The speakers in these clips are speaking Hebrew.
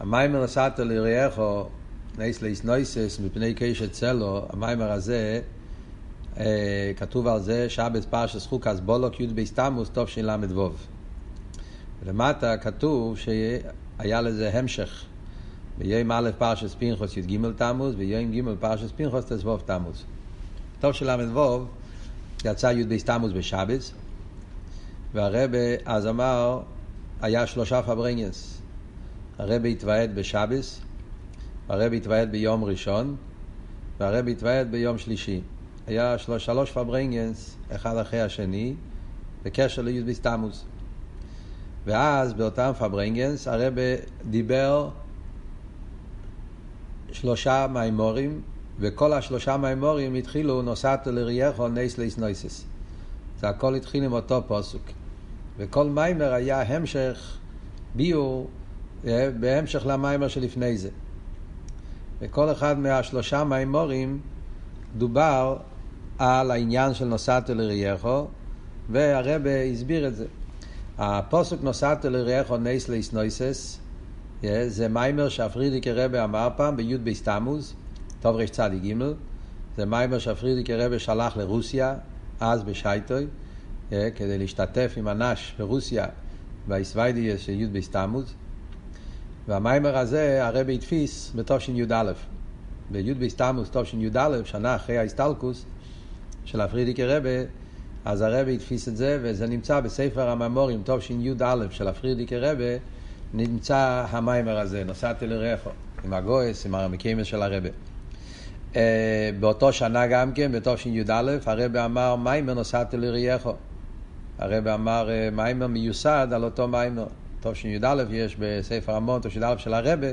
המאמר נתת ליראיך, נס להתנוסס, מפני קושט סלה, המאמר הזה, אה, כתוב על זה, שבת פרשת חוקת בלק י"ב תמוז תשל"ו. למטה כתוב שהיה לזה המשך. ביום א' פרשת פנחס י"ג תמוז, ויום ג' פרשת פנחס ט"ו תמוז. ל"ו יצא י"ב תמוז בשבת, והרבי אז אמר, היה שלושה פארבריינגענס. הרבי התוועד בשבת, הרבי התוועד ביום ראשון, והרבי התוועד ביום שלישי. היה שלוש, שלוש פברניאנס, אחד אחרי השני, בקשר לי"ב תמוז. ואז באותם פברניאנס הרב דיבר שלושה מימורים, וכל השלושה מאמרים התחילו נתת ליראיך נס להתנוסס. זה הכל התחיל עם אותו פסוק. וכל מאמר היה המשך ביור בהמשך למאמר שלפני זה. וכל אחד מהשלושה מאמרים דובר על העניין של נתת ליראיך, והרבי הסביר את זה. הפסוק נתת ליראיך נס להתנוסס אה, זה מאמר שהפריערדיקער רבי אמר פעם בי"ב תמוז, תרצ"ג, זה מאמר שהפריערדיקער רבי שלח לרוסיה, אז בשייטוי, אה, כדי להשתתף עם אנש ברוסיה בהתוועדות של י"ב תמוז. והמאמר הזה הרבי הדפיס בתשי"א. בי"ב תמוז תשי"א, שנה אחרי ההסתלקות של הפריערדיקער רבי, אז הרבי הדפיס את זה, וזה נמצא בספר המאמרים תשי"א של הפריערדיקער רבי, נמצא המאמר הזה, נתת ליראיך, עם הגהות, עם הערה מקומות של הרבי. אה, באותו שנה גם כן, בתשי"א, הרבי אמר מאמר נתת ליראיך. הרבי אמר אה, מאמר מיוסד על אותו מאמר. תשי"א יש בספר המאמרים, תשי"א של הרבי,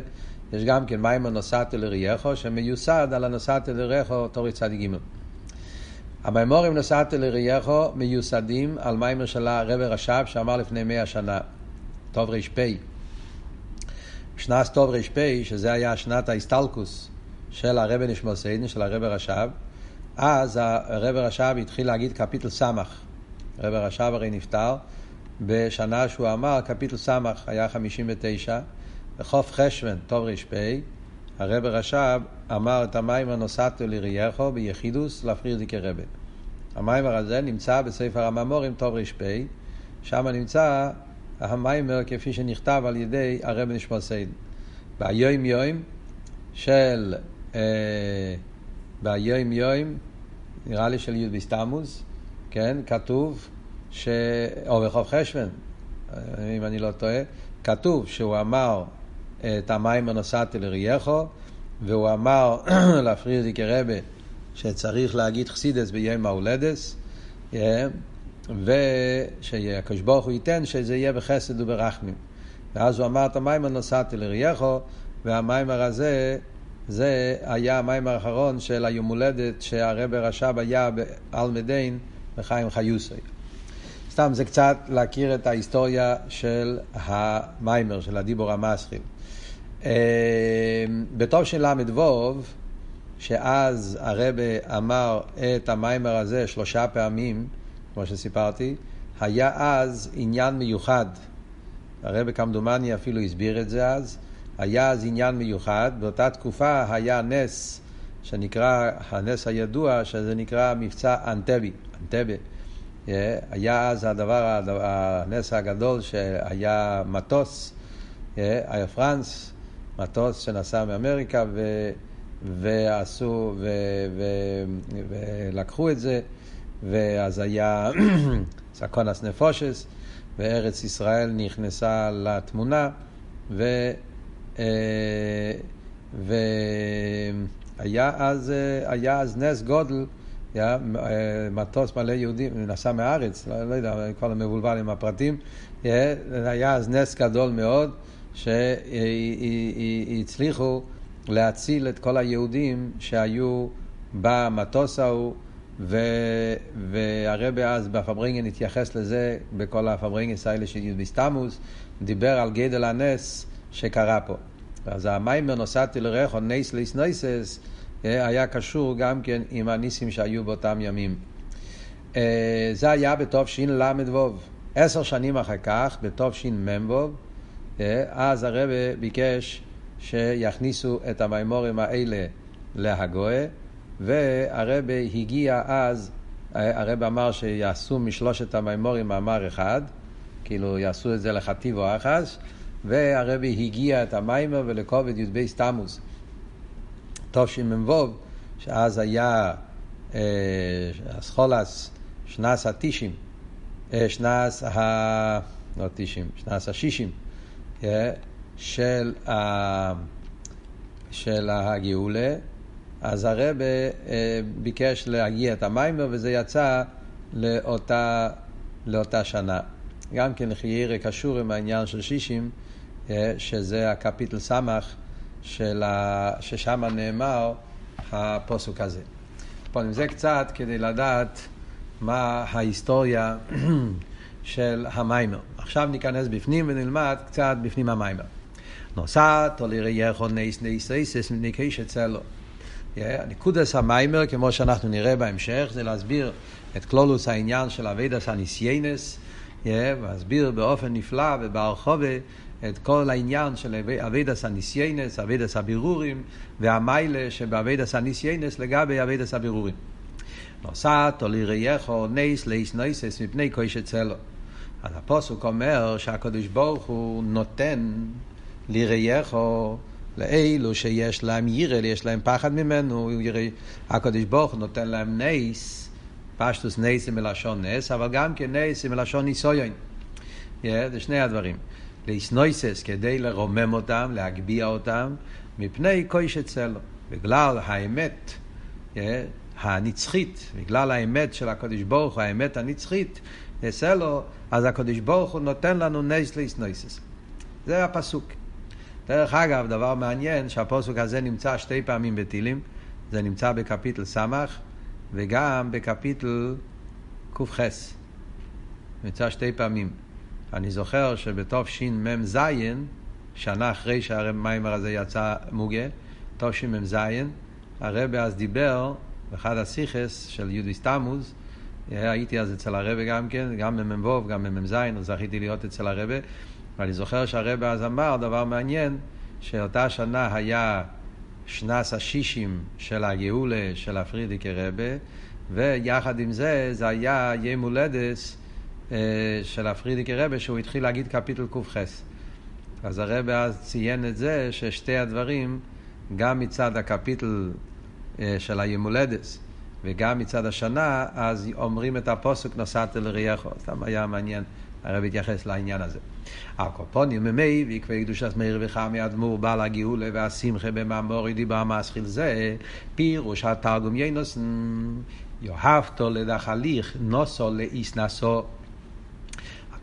יש גם כן מאמר נתת ליראיך, שמיוסד על הנתת ליראיך, תרצ"ג. המאמרים נתת ליראיך מיוסדים על מאמר של הרבי רש"ב שאמר לפני מאה שנה, תר"פ. שנת תר"פ, שזה היה שנת ההסתלקות של הרבי נשמתו עדן, של הרבי רש"ב, אז הרבי רש"ב התחיל להגיד קפיטל ס'. הרבי רש"ב הרי נפטר בשנה שהוא אמר קפיטל ס', היה 59, בכ"ף חשוון, תר"פ, הרבי רש"ב אמר את המאמר נתת ליראיך ביחידות להפריערדיקער רבי. המאמר הזה נמצא בספר המאמרים תר"פ, שם נמצא המאמר כפי שנכתב על ידי הרבי נשמתו עדן. ביום יום של, אה, ביום יום, נראה לי של י"ב תמוז, כן, כתוב, ש... או בכ"ף חשוון, אם אני לא טועה, כתוב שהוא אמר את המאמר נתת ליראיך, והוא אמר להפריערדיקער רבי שצריך להגיד חסידות ביום ההולדת, אה, ושהקדוש ברוך הוא ייתן שזה יהיה בחסד וברחמים. ואז הוא אמר את המיימר נוסעתי לרייכו, והמיימר הזה, זה היה המיימר האחרון של היום הולדת שהרב רש"ב היה על מדין בחיים חיוסוי. סתם זה קצת להכיר את ההיסטוריה של המיימר, של הדיבור המסחיל. בטוב של ל"ו, שאז הרבה אמר את המיימר הזה שלושה פעמים, כמו שסיפרתי, היה אז עניין מיוחד. הרבי כמדומני אפילו הסביר את זה אז. היה אז עניין מיוחד, באותה תקופה היה נס שנקרא, הנס הידוע, שזה נקרא מבצע אנטבי, אנטבה. היה אז הדבר, הנס הגדול שהיה מטוס, היה פרנס, מטוס שנסע מאמריקה ו, ועשו, ו, ו, ולקחו את זה. ואז היה סקונס נפושס, וארץ ישראל נכנסה לתמונה, ו... אה, והיה אז, היה אז נס גודל, היה אה, מטוס מלא יהודים, נסע מהארץ, לא, לא יודע, כבר מבולבל עם הפרטים, היה אז נס גדול מאוד, שהצליחו להציל את כל היהודים שהיו במטוס ההוא. והרבי אז בפארבריינגען התייחס לזה בכל הפארבריינגענס האלה של י"ב תמוז, דיבר על גודל הנס שקרה פה. אז המאמר נתת ליראיך נס להתנוסס היה קשור גם כן עם הניסים שהיו באותם ימים. אה, זה היה בתשל"ו. עשר שנים אחר כך, בתשמ"ו, אה, אז הרבה ביקש שיכניסו את המימורים האלה להגואה, והרבה הגיע אז, הרבה אמר שיעשו משלושת המימורים מאמר אחד, כאילו יעשו את זה לחטיב או אחס, והרבי הגיע את המיימר ולכובד י"ב תמוז. תשמ"ו, שאז היה אה, אסכולס שנס התישים, אה, שנס ה... לא תשעים, שנס השישים, אה, של, ה... של הגאולה, אז הרבה אה, ביקש להגיע את המיימר וזה יצא לאותה, לאותה שנה. גם כן לחיירה קשור עם העניין של שישים, אה, שזה הקפיטל ס' ששם נאמר הפסוק הזה. עם זה קצת כדי לדעת מה ההיסטוריה של המאמר. עכשיו ניכנס בפנים ונלמד קצת בפנים המאמר. נתת ליראיך נס להתנוסס מפני קושט סלה. נקודת המאמר, כמו שאנחנו נראה בהמשך, זה להסביר את כללות העניין של עבודת הניסיונות, להסביר באופן נפלא ובהרחבה את כל העניין של עבודת הניסיונות, עבודת הבירורים, והמעלה שבעבודת הניסיונות לגבי עבודת הבירורים. נתת ליראיך נס להתנוסס מפני קושט סלה. אז הפסוק אומר שהקדוש ברוך הוא נותן ליראיך לאלו שיש להם יראה, יש להם פחד ממנו, הקדוש ברוך הוא נותן להם נס, פשטות נס מלשון נס, אבל גם כן נס מלשון ניסיון. זה שני הדברים. להתנוסס כדי לרומם אותם, להגביה אותם, מפני קושט סלה. בגלל האמת הנצחית, בגלל האמת של הקדוש ברוך הוא, האמת הנצחית, סלה, אז הקדוש ברוך הוא נותן לנו נס להתנוסס. זה הפסוק. דרך אגב, דבר מעניין שהפסוק הזה נמצא שתי פעמים בתהילים, זה נמצא בקפיטל ס' וגם בקפיטל ק"ח. נמצא שתי פעמים. אני זוכר שבתשמ"ז, שנה אחרי שהמיימר הזה יצא מוגה, תשמ"ז, הרבי אז דיבר באחד הסיכס של יהודיס תמוז, הייתי אז אצל הרבי גם כן, גם במ"ו, גם במ"ז, זכיתי להיות אצל הרבי. ואני זוכר שהרבא אז אמר דבר מעניין, שאותה שנה היה שנס השישים של הגאולה של הפרידיקי רבה, ויחד עם זה, זה היה יום הולדס אה, של הפרידיקי רבה, שהוא התחיל להגיד קפיטל ק"ח. אז הרבא אז ציין את זה, ששתי הדברים, גם מצד הקפיטל אה, של היום הולדס, וגם מצד השנה, אז אומרים את הפוסק נוסעת לרייכו. סתם היה מעניין, הרב התייחס לעניין הזה. הקופונים ממי ויקבי קדושת מאיר וחמי אדמו"ר בעל הגאולה והשמחה במאמורי דיבר מסחיל זה פירוש התרגום ינוס יאהבתו לדחליך נוסו לאיס נשוא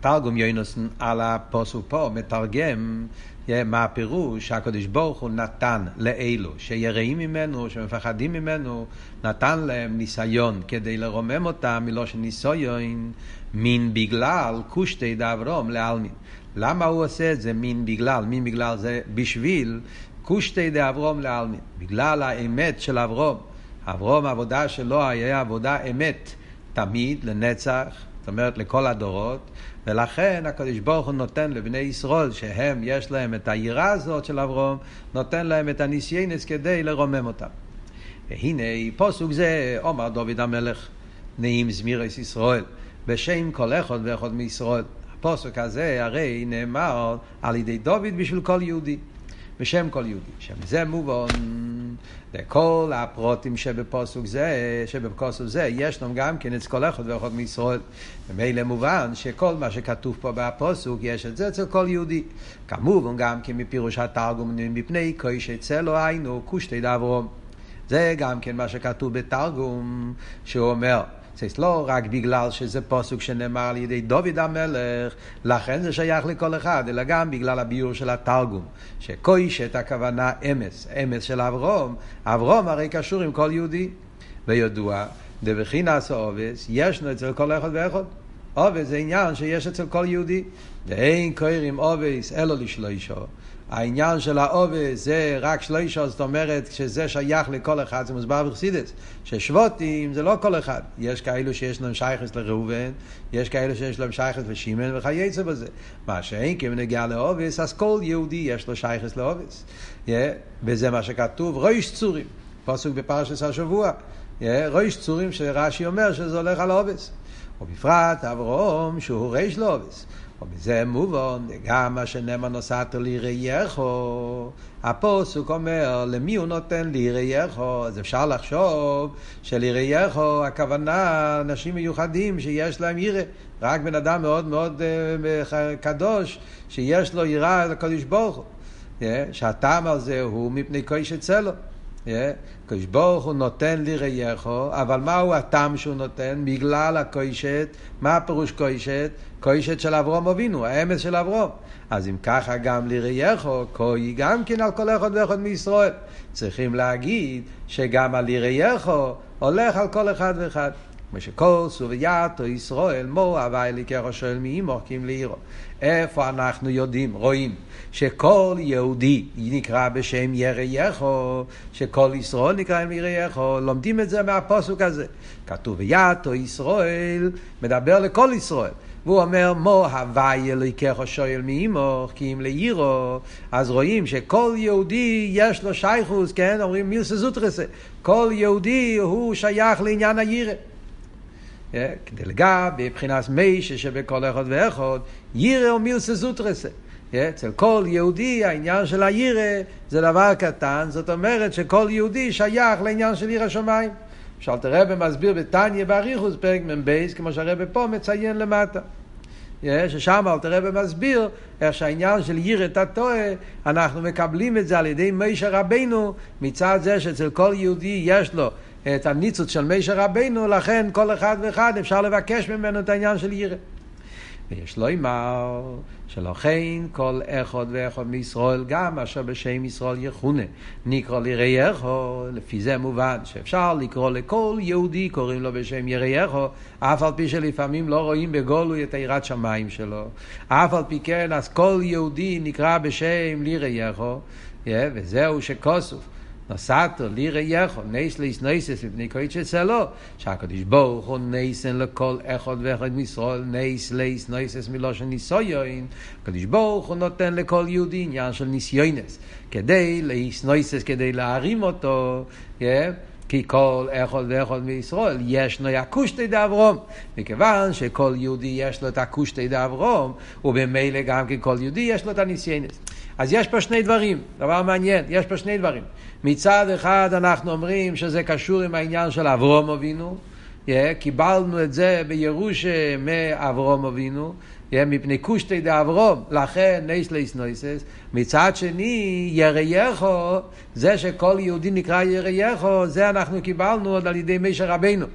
התרגום ינוסן על הפוסוק פה מתרגם מה הפירוש שהקדוש ברוך הוא נתן לאלו שיראים ממנו, שמפחדים ממנו, נתן להם ניסיון כדי לרומם אותם מלושן ניסיון מין בגלל קושטי דאברום לעלמין. למה הוא עושה את זה מין בגלל? מין בגלל זה בשביל קושטי דאברום לעלמין. בגלל האמת של אברום. אברום, העבודה שלו היה עבודה אמת תמיד, לנצח, זאת אומרת לכל הדורות, ולכן הקדוש ברוך הוא נותן לבני ישראל, שהם, יש להם את היראה הזאת של אברום, נותן להם את הניסיינס כדי לרומם אותם. והנה פוסוק זה, אומר דוד המלך, נעים זמירס ישראל, בשם כל אחד ואחד מישראל. הפוסק הזה הרי נאמר על ידי דוד בשביל כל יהודי, בשם כל יהודי. שם זה מובן לכל הפרוטים שבפוסק זה, שבפוסק זה, ישנם גם כן אצל כל אחד ואחד מישראל. ומילא מובן שכל מה שכתוב פה בפוסק, יש את זה אצל כל יהודי. כמובן גם כן מפירוש התרגום מפני קויש אצלו היינו קושטי דברום. זה גם כן מה שכתוב בתרגום, שהוא אומר, זה לא רק בגלל שזה פוסוק שנאמר על ידי דוד המלך, לכן זה שייך לכל אחד, אלא גם בגלל הביור של התרגום. שקוישת הכוונה אמס, אמס של אברום, אברום הרי קשור עם כל יהודי. וידוע, דבחינס עובס, ישנו אצל כל אחד ואחד. עובס זה עניין שיש אצל כל יהודי. ואין קוירים עובס אלו לשלושו. העניין של האובה זה רק שלישו, זאת אומרת שזה שייך לכל אחד, זה מוסבר בחסידס. ששבוטים זה לא כל אחד. יש כאלו שיש להם שייכס לראובן, יש כאלו שיש להם שייכס לשמן וכייצא בזה. מה שאין כמנגיע לאובס, אז כל יהודי יש לו שייכס לאובס. Yeah, וזה מה שכתוב, רויש צורים, פסוק בפרשת השבוע. Yeah, רויש צורים שרש"י אומר שזה הולך על אובס. ובפרט אברום שהוא ריש לאובס. ומזה מובן, גם מה שנאמר נוסעת לירייךו, הפוסוק אומר, למי הוא נותן לירייךו? אז אפשר לחשוב שלירייךו הכוונה אנשים מיוחדים שיש להם ירא. רק בן אדם מאוד מאוד uh, קדוש, שיש לו יראה לקדוש ברוך הוא. Yeah, שהטעם על זה הוא מפני קויש אצלו. הקדוש ברוך הוא נותן לי ראייכו, אבל מהו הטעם שהוא נותן? בגלל הקוישת, מה הפירוש קוישת? קוישת של אברום אבינו, האמס של אברום. אז אם ככה גם לראייכו, קוי גם כן על כל אחד ואחד מישראל. צריכים להגיד שגם על לראייכו הולך על כל אחד ואחד. כמו שכל סובייתו ישראל מו הווי לקחו שואל מי מוחקים לעירו. איפה אנחנו יודעים, רואים, שכל יהודי נקרא בשם ירייכו, שכל ישראל נקרא עם ירייכו, לומדים את זה מהפוסוק הזה. כתוב ויתו ישראל, מדבר לכל ישראל. והוא אומר, מו הווי אלוהיכך שואל מאימוך, כי אם לעירו, אז רואים שכל יהודי יש לו שייכוס, כן? אומרים מילסה זוטרסה. כל יהודי הוא שייך לעניין הירא. כדי לגבי מבחינת מישה שבכל אחד ואחד, יירא או מילסה זוטרסה. אצל כל יהודי העניין של הירא זה דבר קטן, זאת אומרת שכל יהודי שייך לעניין של עיר השמיים. שאלת רבי מסביר בתניא באריכוס פרק מ"ב, כמו שהרבי פה מציין למטה. ששם אלתר רבי מסביר איך שהעניין של יירת הטועה, אנחנו מקבלים את זה על ידי מישר רבנו, מצד זה שאצל כל יהודי יש לו את הניצוץ של מישר רבנו, לכן כל אחד ואחד אפשר לבקש ממנו את העניין של יירת. ויש לו אמר שלכן כל אחד ואחד מישראל גם אשר בשם ישראל יכונה. נקרא לירייךו לפי זה מובן שאפשר לקרוא לכל יהודי קוראים לו בשם ירייךו אף על פי שלפעמים לא רואים בגילוי את היראת שמיים שלו. אף על פי כן אז כל יהודי נקרא בשם לירייךו וזהו שכוסוף נסעתו לירייךו, נייס ליס נייסס מפני קויצ'ה צלו, שהקדוש ברוך הוא נותן לכל אחד ואחד מישראל, נס להתנוסס מלשון ניסיון, הקדוש ברוך הוא נותן לכל יהודי עניין של ניסיונות, כדי להתנוסס, כדי להרים אותו. כי כל אחד ואחד מישראל יש לו הקושטא דאברהם. מכיוון שכל יהודי יש לו את הקושטא דאברהם, ובמילא גם כן כל יהודי יש לו את הניסיונות. אז יש פה שני דברים, דבר מעניין, יש פה שני דברים. מצד אחד אנחנו אומרים שזה קשור עם העניין של אברהם אבינו, yeah, קיבלנו את זה בירושה מאברהם אבינו, yeah, מפני קושטא דאברהם, לכן נס להתנוסס. מצד שני, ירייכו, זה שכל יהודי נקרא ירייכו, זה אנחנו קיבלנו עוד על ידי משה רבנו.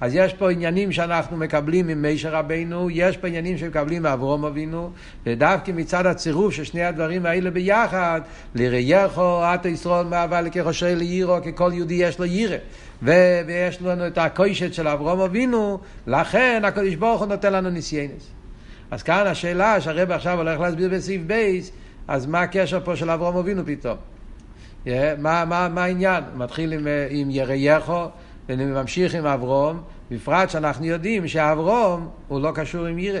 אז יש פה עניינים שאנחנו מקבלים ממשה רבינו, יש פה עניינים שמקבלים מאברהם אבינו, ודווקא מצד הצירוף של שני הדברים האלה ביחד, ליראיך, דכל ישראל מהווה לכחושי לעירו, כי כל יהודי יש לו יראה. ויש לנו את הקושט של אברהם אבינו, לכן הקדוש ברוך הוא נותן לנו ניסיונות. אז כאן השאלה שהרבי עכשיו הולך להסביר בסעיף בייס, אז מה הקשר פה של אברהם אבינו פתאום? Yeah, מה, מה, מה העניין? מתחיל עם, עם ירייכו, וממשיך עם אברהם, בפרט שאנחנו יודעים שאברהם הוא לא קשור עם יראה.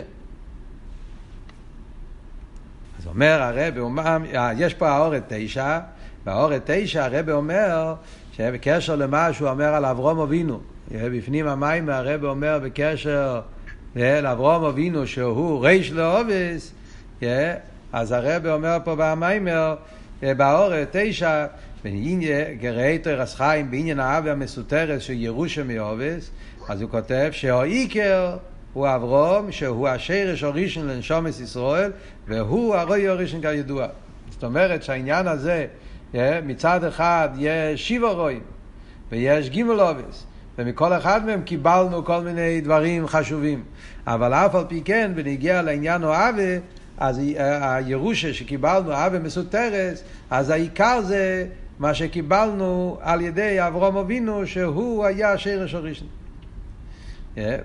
אז אומר הרבי, אה, יש פה הערה תשע, והערה תשע הרבי אומר שבקשר למה שהוא אומר על אברום אבינו, בפנים המים הרב אומר בקשר לאברום אבינו שהוא ריש לאובס, אז הרב אומר פה במיימר, באורת תשע, גרייטר אס חיים בעניין האב המסותרת של ירושה מאובס, אז הוא כותב שהאיקר הוא אברום, שהוא השרש הראשון לנשומס ישראל, והוא הרוי הראשון כידוע. זאת אומרת שהעניין הזה, מצד אחד יש שבע רואים, ויש גימל אובס, ומכל אחד מהם קיבלנו כל מיני דברים חשובים. אבל אף על פי כן, בנגיע לעניין אוהבה, אז הירושה שקיבלנו, אהבה מסותרת, אז העיקר זה מה שקיבלנו על ידי אברום אבינו, שהוא היה שרש הראשון.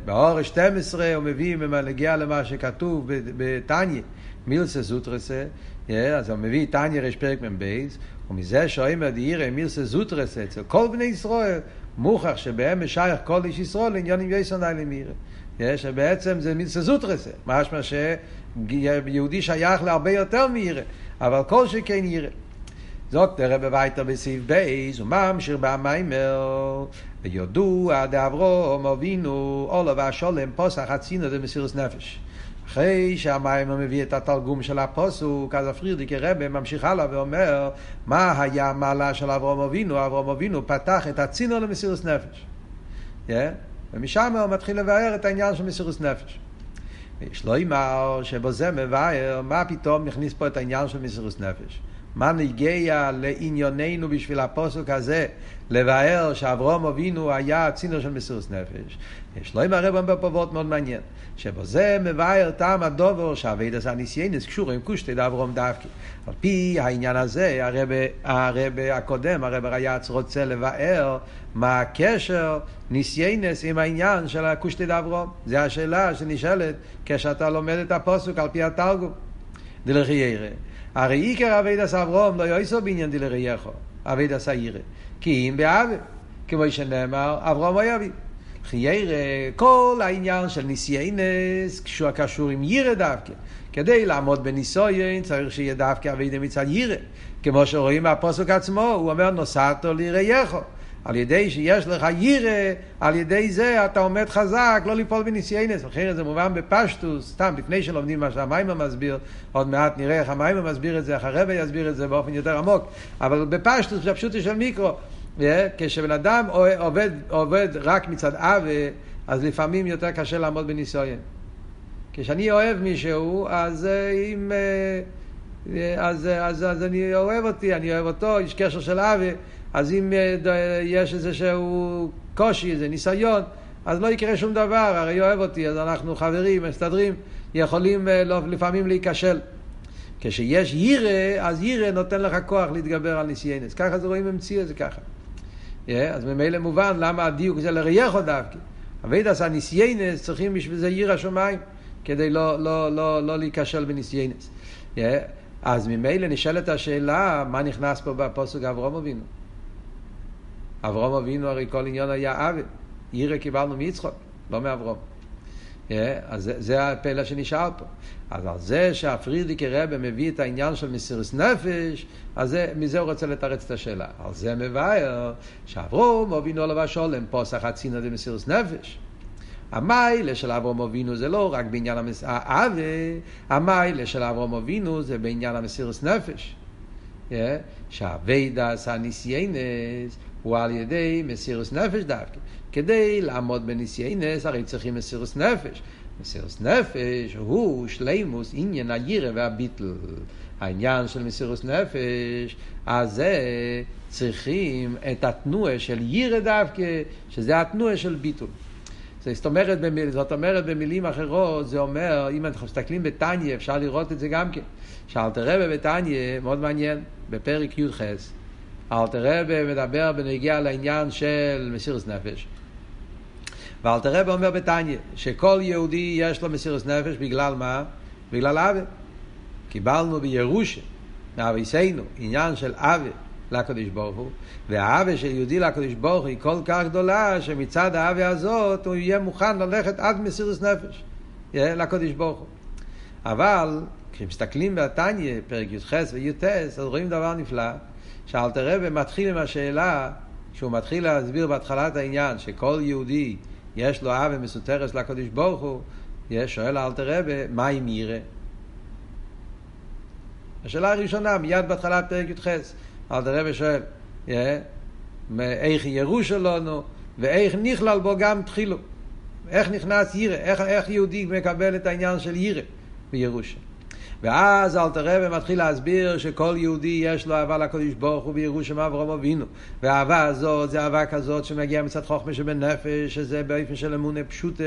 באור 12 הוא מביא, נגיע למה שכתוב בתניא, מילסה סוטרסה, אז הוא מביא תניא רש פרק מ"ב, ומזה שאומר דהירא מירסה זוטרס אצל כל בני ישראל, מוכח שבהם משייך כל איש ישראל לעניונים יסון אלי מירא. שבעצם זה מירסה זוטרס, משמע שיהודי שייך להרבה יותר מירא, אבל כל שכן ירא. זאת הרב וייטר בסעיף בייס, וממשיך במיימר, ויודוע דאברום אבינו, עולו והשולם פוסח הצינו דמסירוס נפש. אחרי שהמיימר מביא את התרגום של הפוסוק, אז הפרידיקי רבי ממשיך הלאה ואומר, מה היה המעלה של אברום אבינו? אברום אבינו פתח את הצינור למסירוס נפש. Yeah? ומשם הוא מתחיל לבאר את העניין של מסירוס נפש. יש לו אמר שבזה מבאר, מה פתאום נכניס פה את העניין של מסירוס נפש? מה נגיע לענייננו בשביל הפוסק הזה, לבאר שאברום אבינו היה צינור של מסירות נפש. יש לו עם הרב אומר פה וורט מאוד מעניין, שבזה מבאר טעם הדובר שהאבידס הניסיינס קשור עם קושטי לאברום דווקא. על פי העניין הזה, הרב, הרב הקודם, הרב ריאץ רוצה לבאר מה הקשר ניסיינס עם העניין של הקושטי לאברום. זו השאלה שנשאלת כשאתה לומד את הפוסק על פי התרגום. דלכי ירא. הרי עיקר אבידס אברום לא יויסו בעניין דלרייכו, אבידס העירה. כי אם באבי, כמו שנאמר, אברום היה בי. חיירה, כל העניין של ניסיינס, כשהוא קשור עם יירה דווקא. כדי לעמוד בניסויין צריך שיהיה דווקא אבידה מצד יירה. כמו שרואים מהפוסק עצמו, הוא אומר נוסעתו לירייכו. על ידי שיש לך יירה, על ידי זה אתה עומד חזק, לא ליפול בניסיינס. אחרת זה מובן בפשטוס, סתם, לפני שלומדים מה שהמיימר מסביר, עוד מעט נראה איך המיימר מסביר את זה, איך הרבי יסביר את זה באופן יותר עמוק, אבל בפשטוס, בפשוטו של מיקרו, כשבן אדם עובד, עובד רק מצד אבי, אז לפעמים יותר קשה לעמוד בניסיון. כשאני אוהב מישהו, אז אה, אם... אה, אז, אז, אז אני אוהב אותי, אני אוהב אותו, יש קשר של אבי, אז אם אה, יש איזשהו קושי, איזה ניסיון, אז לא יקרה שום דבר, הרי אוהב אותי, אז אנחנו חברים, מסתדרים, יכולים אה, לא, לפעמים להיכשל. כשיש יירה, אז יירה נותן לך כוח להתגבר על ניסיינס. ככה זה רואים במציאות, זה ככה. Yeah, אז ממילא מובן למה הדיוק זה לרייך דווקא. אבידס הניסיינס צריכים בשביל זה ייר השמיים, כדי לא, לא, לא, לא להיכשל בניסיינס. Yeah, אז ממילא נשאלת השאלה, מה נכנס פה בפוסק אברום אבינו? אברום אבינו הרי כל עניין היה עוול. ירא קיבלנו מיצחוק, לא מאברום. Yeah, אז זה, זה הפלא שנשאר פה. אז על זה שהפרידיקי רבה מביא את העניין של מסירות נפש, אז זה, מזה הוא רוצה לתרץ את השאלה. על זה מבאר שאברום אבינו עליו השולם פוסח הצינה דמסירות נפש. המיילה של אברום אבינו זה לא רק בעניין המס... העוול, המיילה של אברום אבינו זה בעניין המסירות נפש. Yeah, שהווידס הניסיינס הוא על ידי מסירוס נפש דווקא. כדי לעמוד בניסיינס הרי צריכים מסירוס נפש. מסירוס נפש הוא שלימוס עניין הירא והביטל. העניין של מסירוס נפש, אז זה צריכים את התנועה של ירא דווקא, שזה התנועה של ביטול. זאת אומרת, במיל, זאת אומרת במילים אחרות, זה אומר, אם אנחנו מסתכלים בתניא, אפשר לראות את זה גם כן. שאלתר רבי בתניא, מאוד מעניין, בפרק י"ח, אלתר רבי מדבר בנגיע לעניין של מסירות נפש. ואלתר רבי אומר בתניא, שכל יהודי יש לו מסירות נפש בגלל מה? בגלל עוול. קיבלנו בירושה, מאביסנו, עניין של עוול לקדוש ברוך הוא, והעוול של יהודי לקדוש ברוך הוא היא כל כך גדולה, שמצד העוול הזאת הוא יהיה מוכן ללכת עד מסירות נפש לקדוש ברוך הוא. אבל כשמסתכלים בתניא, פרק י"ח וי"ט, אז רואים דבר נפלא. שאלתר רבי מתחיל עם השאלה, שהוא מתחיל להסביר בהתחלת העניין, שכל יהודי יש לו אבי מסותרס לקדוש ברוך הוא, יש, שואל אלתר רבי, מה אם ירא? השאלה הראשונה, מיד בהתחלת פרק י"ח, אלתר רבי שואל, איך ירושה לנו, ואיך נכלל בו גם תחילו. איך נכנס ירא, איך, איך יהודי מקבל את העניין של ירא בירושה. ואז אלתר רבי מתחיל להסביר שכל יהודי יש לו אהבה לקדוש ברוך הוא בירושם אברהם אבינו. והאהבה הזאת זה אהבה כזאת שמגיעה מצד חוכמה שבנפש, שזה באופן של אמונה פשוטה,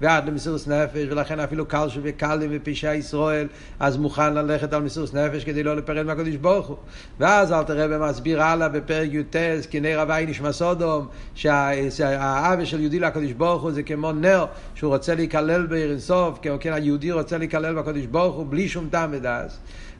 ועד למסירות נפש, ולכן אפילו קל שבקלים ופשעי ישראל, אז מוכן ללכת על מסירות נפש כדי לא לפרד מהקדוש ברוך הוא. ואז אלתר רבי מסביר הלאה בפרק י"ט, כני רבי נשמע סודום, שהאהבה של יהודי לקדוש ברוך הוא זה כמו נר, שהוא רוצה להיכלל בעיר אינסוף, כן, היהודי רוצה להיכלל בקדוש ברוך הוא בלי שום טעם ודעת.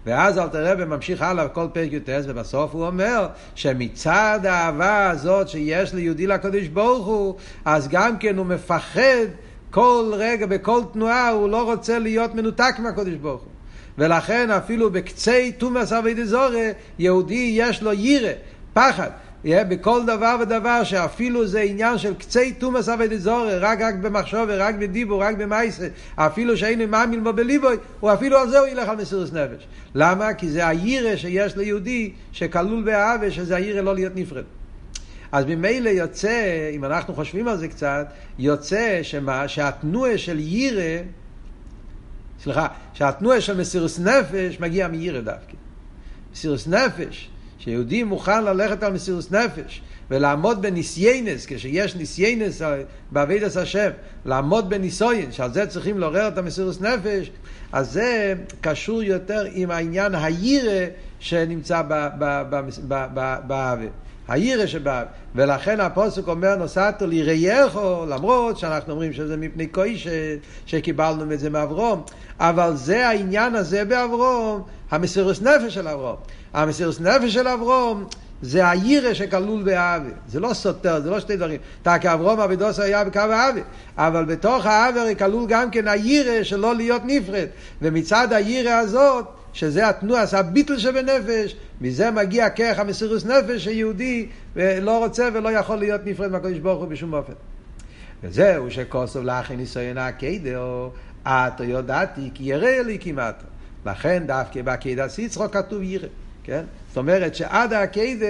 ואז אלתר רבי ממשיך הלאה כל פרק י"ט, ובסוף הוא אומר שמצד האהבה הזאת שיש ליהודי לקדוש ברוך הוא, אז גם כן הוא מפחד כל רגע, בכל תנועה, הוא לא רוצה להיות מנותק מהקדוש ברוך הוא. ולכן אפילו בקצי תומאס אבי דזורי, יהודי יש לו ירא, פחד. בכל דבר ודבר שאפילו זה עניין של קצי תומאס אבי דזורי, רק, רק במחשוב, רק בדיבור, רק במייסה, אפילו שהיינו מאמין בו בליבוי, הוא אפילו על זה הוא ילך על מסירות נפש. למה? כי זה הירא שיש ליהודי שכלול באהבה, שזה הירא לא להיות נפרד. אז ממילא יוצא, אם אנחנו חושבים על זה קצת, יוצא שמה? שהתנועה של ירא, סליחה, שהתנועה של מסירוס נפש מגיע מירא דווקא. מסירוס נפש, שיהודי מוכן ללכת על מסירוס נפש ולעמוד בניסיינס, כשיש ניסיינס בעבידת השם, לעמוד בניסויין, שעל זה צריכים לעורר את המסירוס נפש, אז זה קשור יותר עם העניין הירא שנמצא באוויר. הירא שבא, ולכן הפוסק אומר נוסעתו ליראייכו, למרות שאנחנו אומרים שזה מפני קויש שקיבלנו את זה מאברום, אבל זה העניין הזה באברום, המסירוס נפש של אברום. המסירוס נפש של אברום זה הירא שכלול באבי, זה לא סותר, זה לא שתי דברים. תקי אברום אבידוס היה בקו האבי, אבל בתוך האבי כלול גם כן הירא שלא להיות נפרד, ומצד הירא הזאת שזה התנועה, זה הביטל שבנפש, מזה מגיע כרך המסירוס נפש שיהודי לא רוצה ולא יכול להיות נפרד מהקדוש ברוך הוא בשום אופן. וזהו שכוסוב לכן ניסיון הקדר, את יודעתי כי ירא לי כמעט. לכן דווקא בעקידת סיצרו כתוב ירא. כן? זאת אומרת שעד העקידה,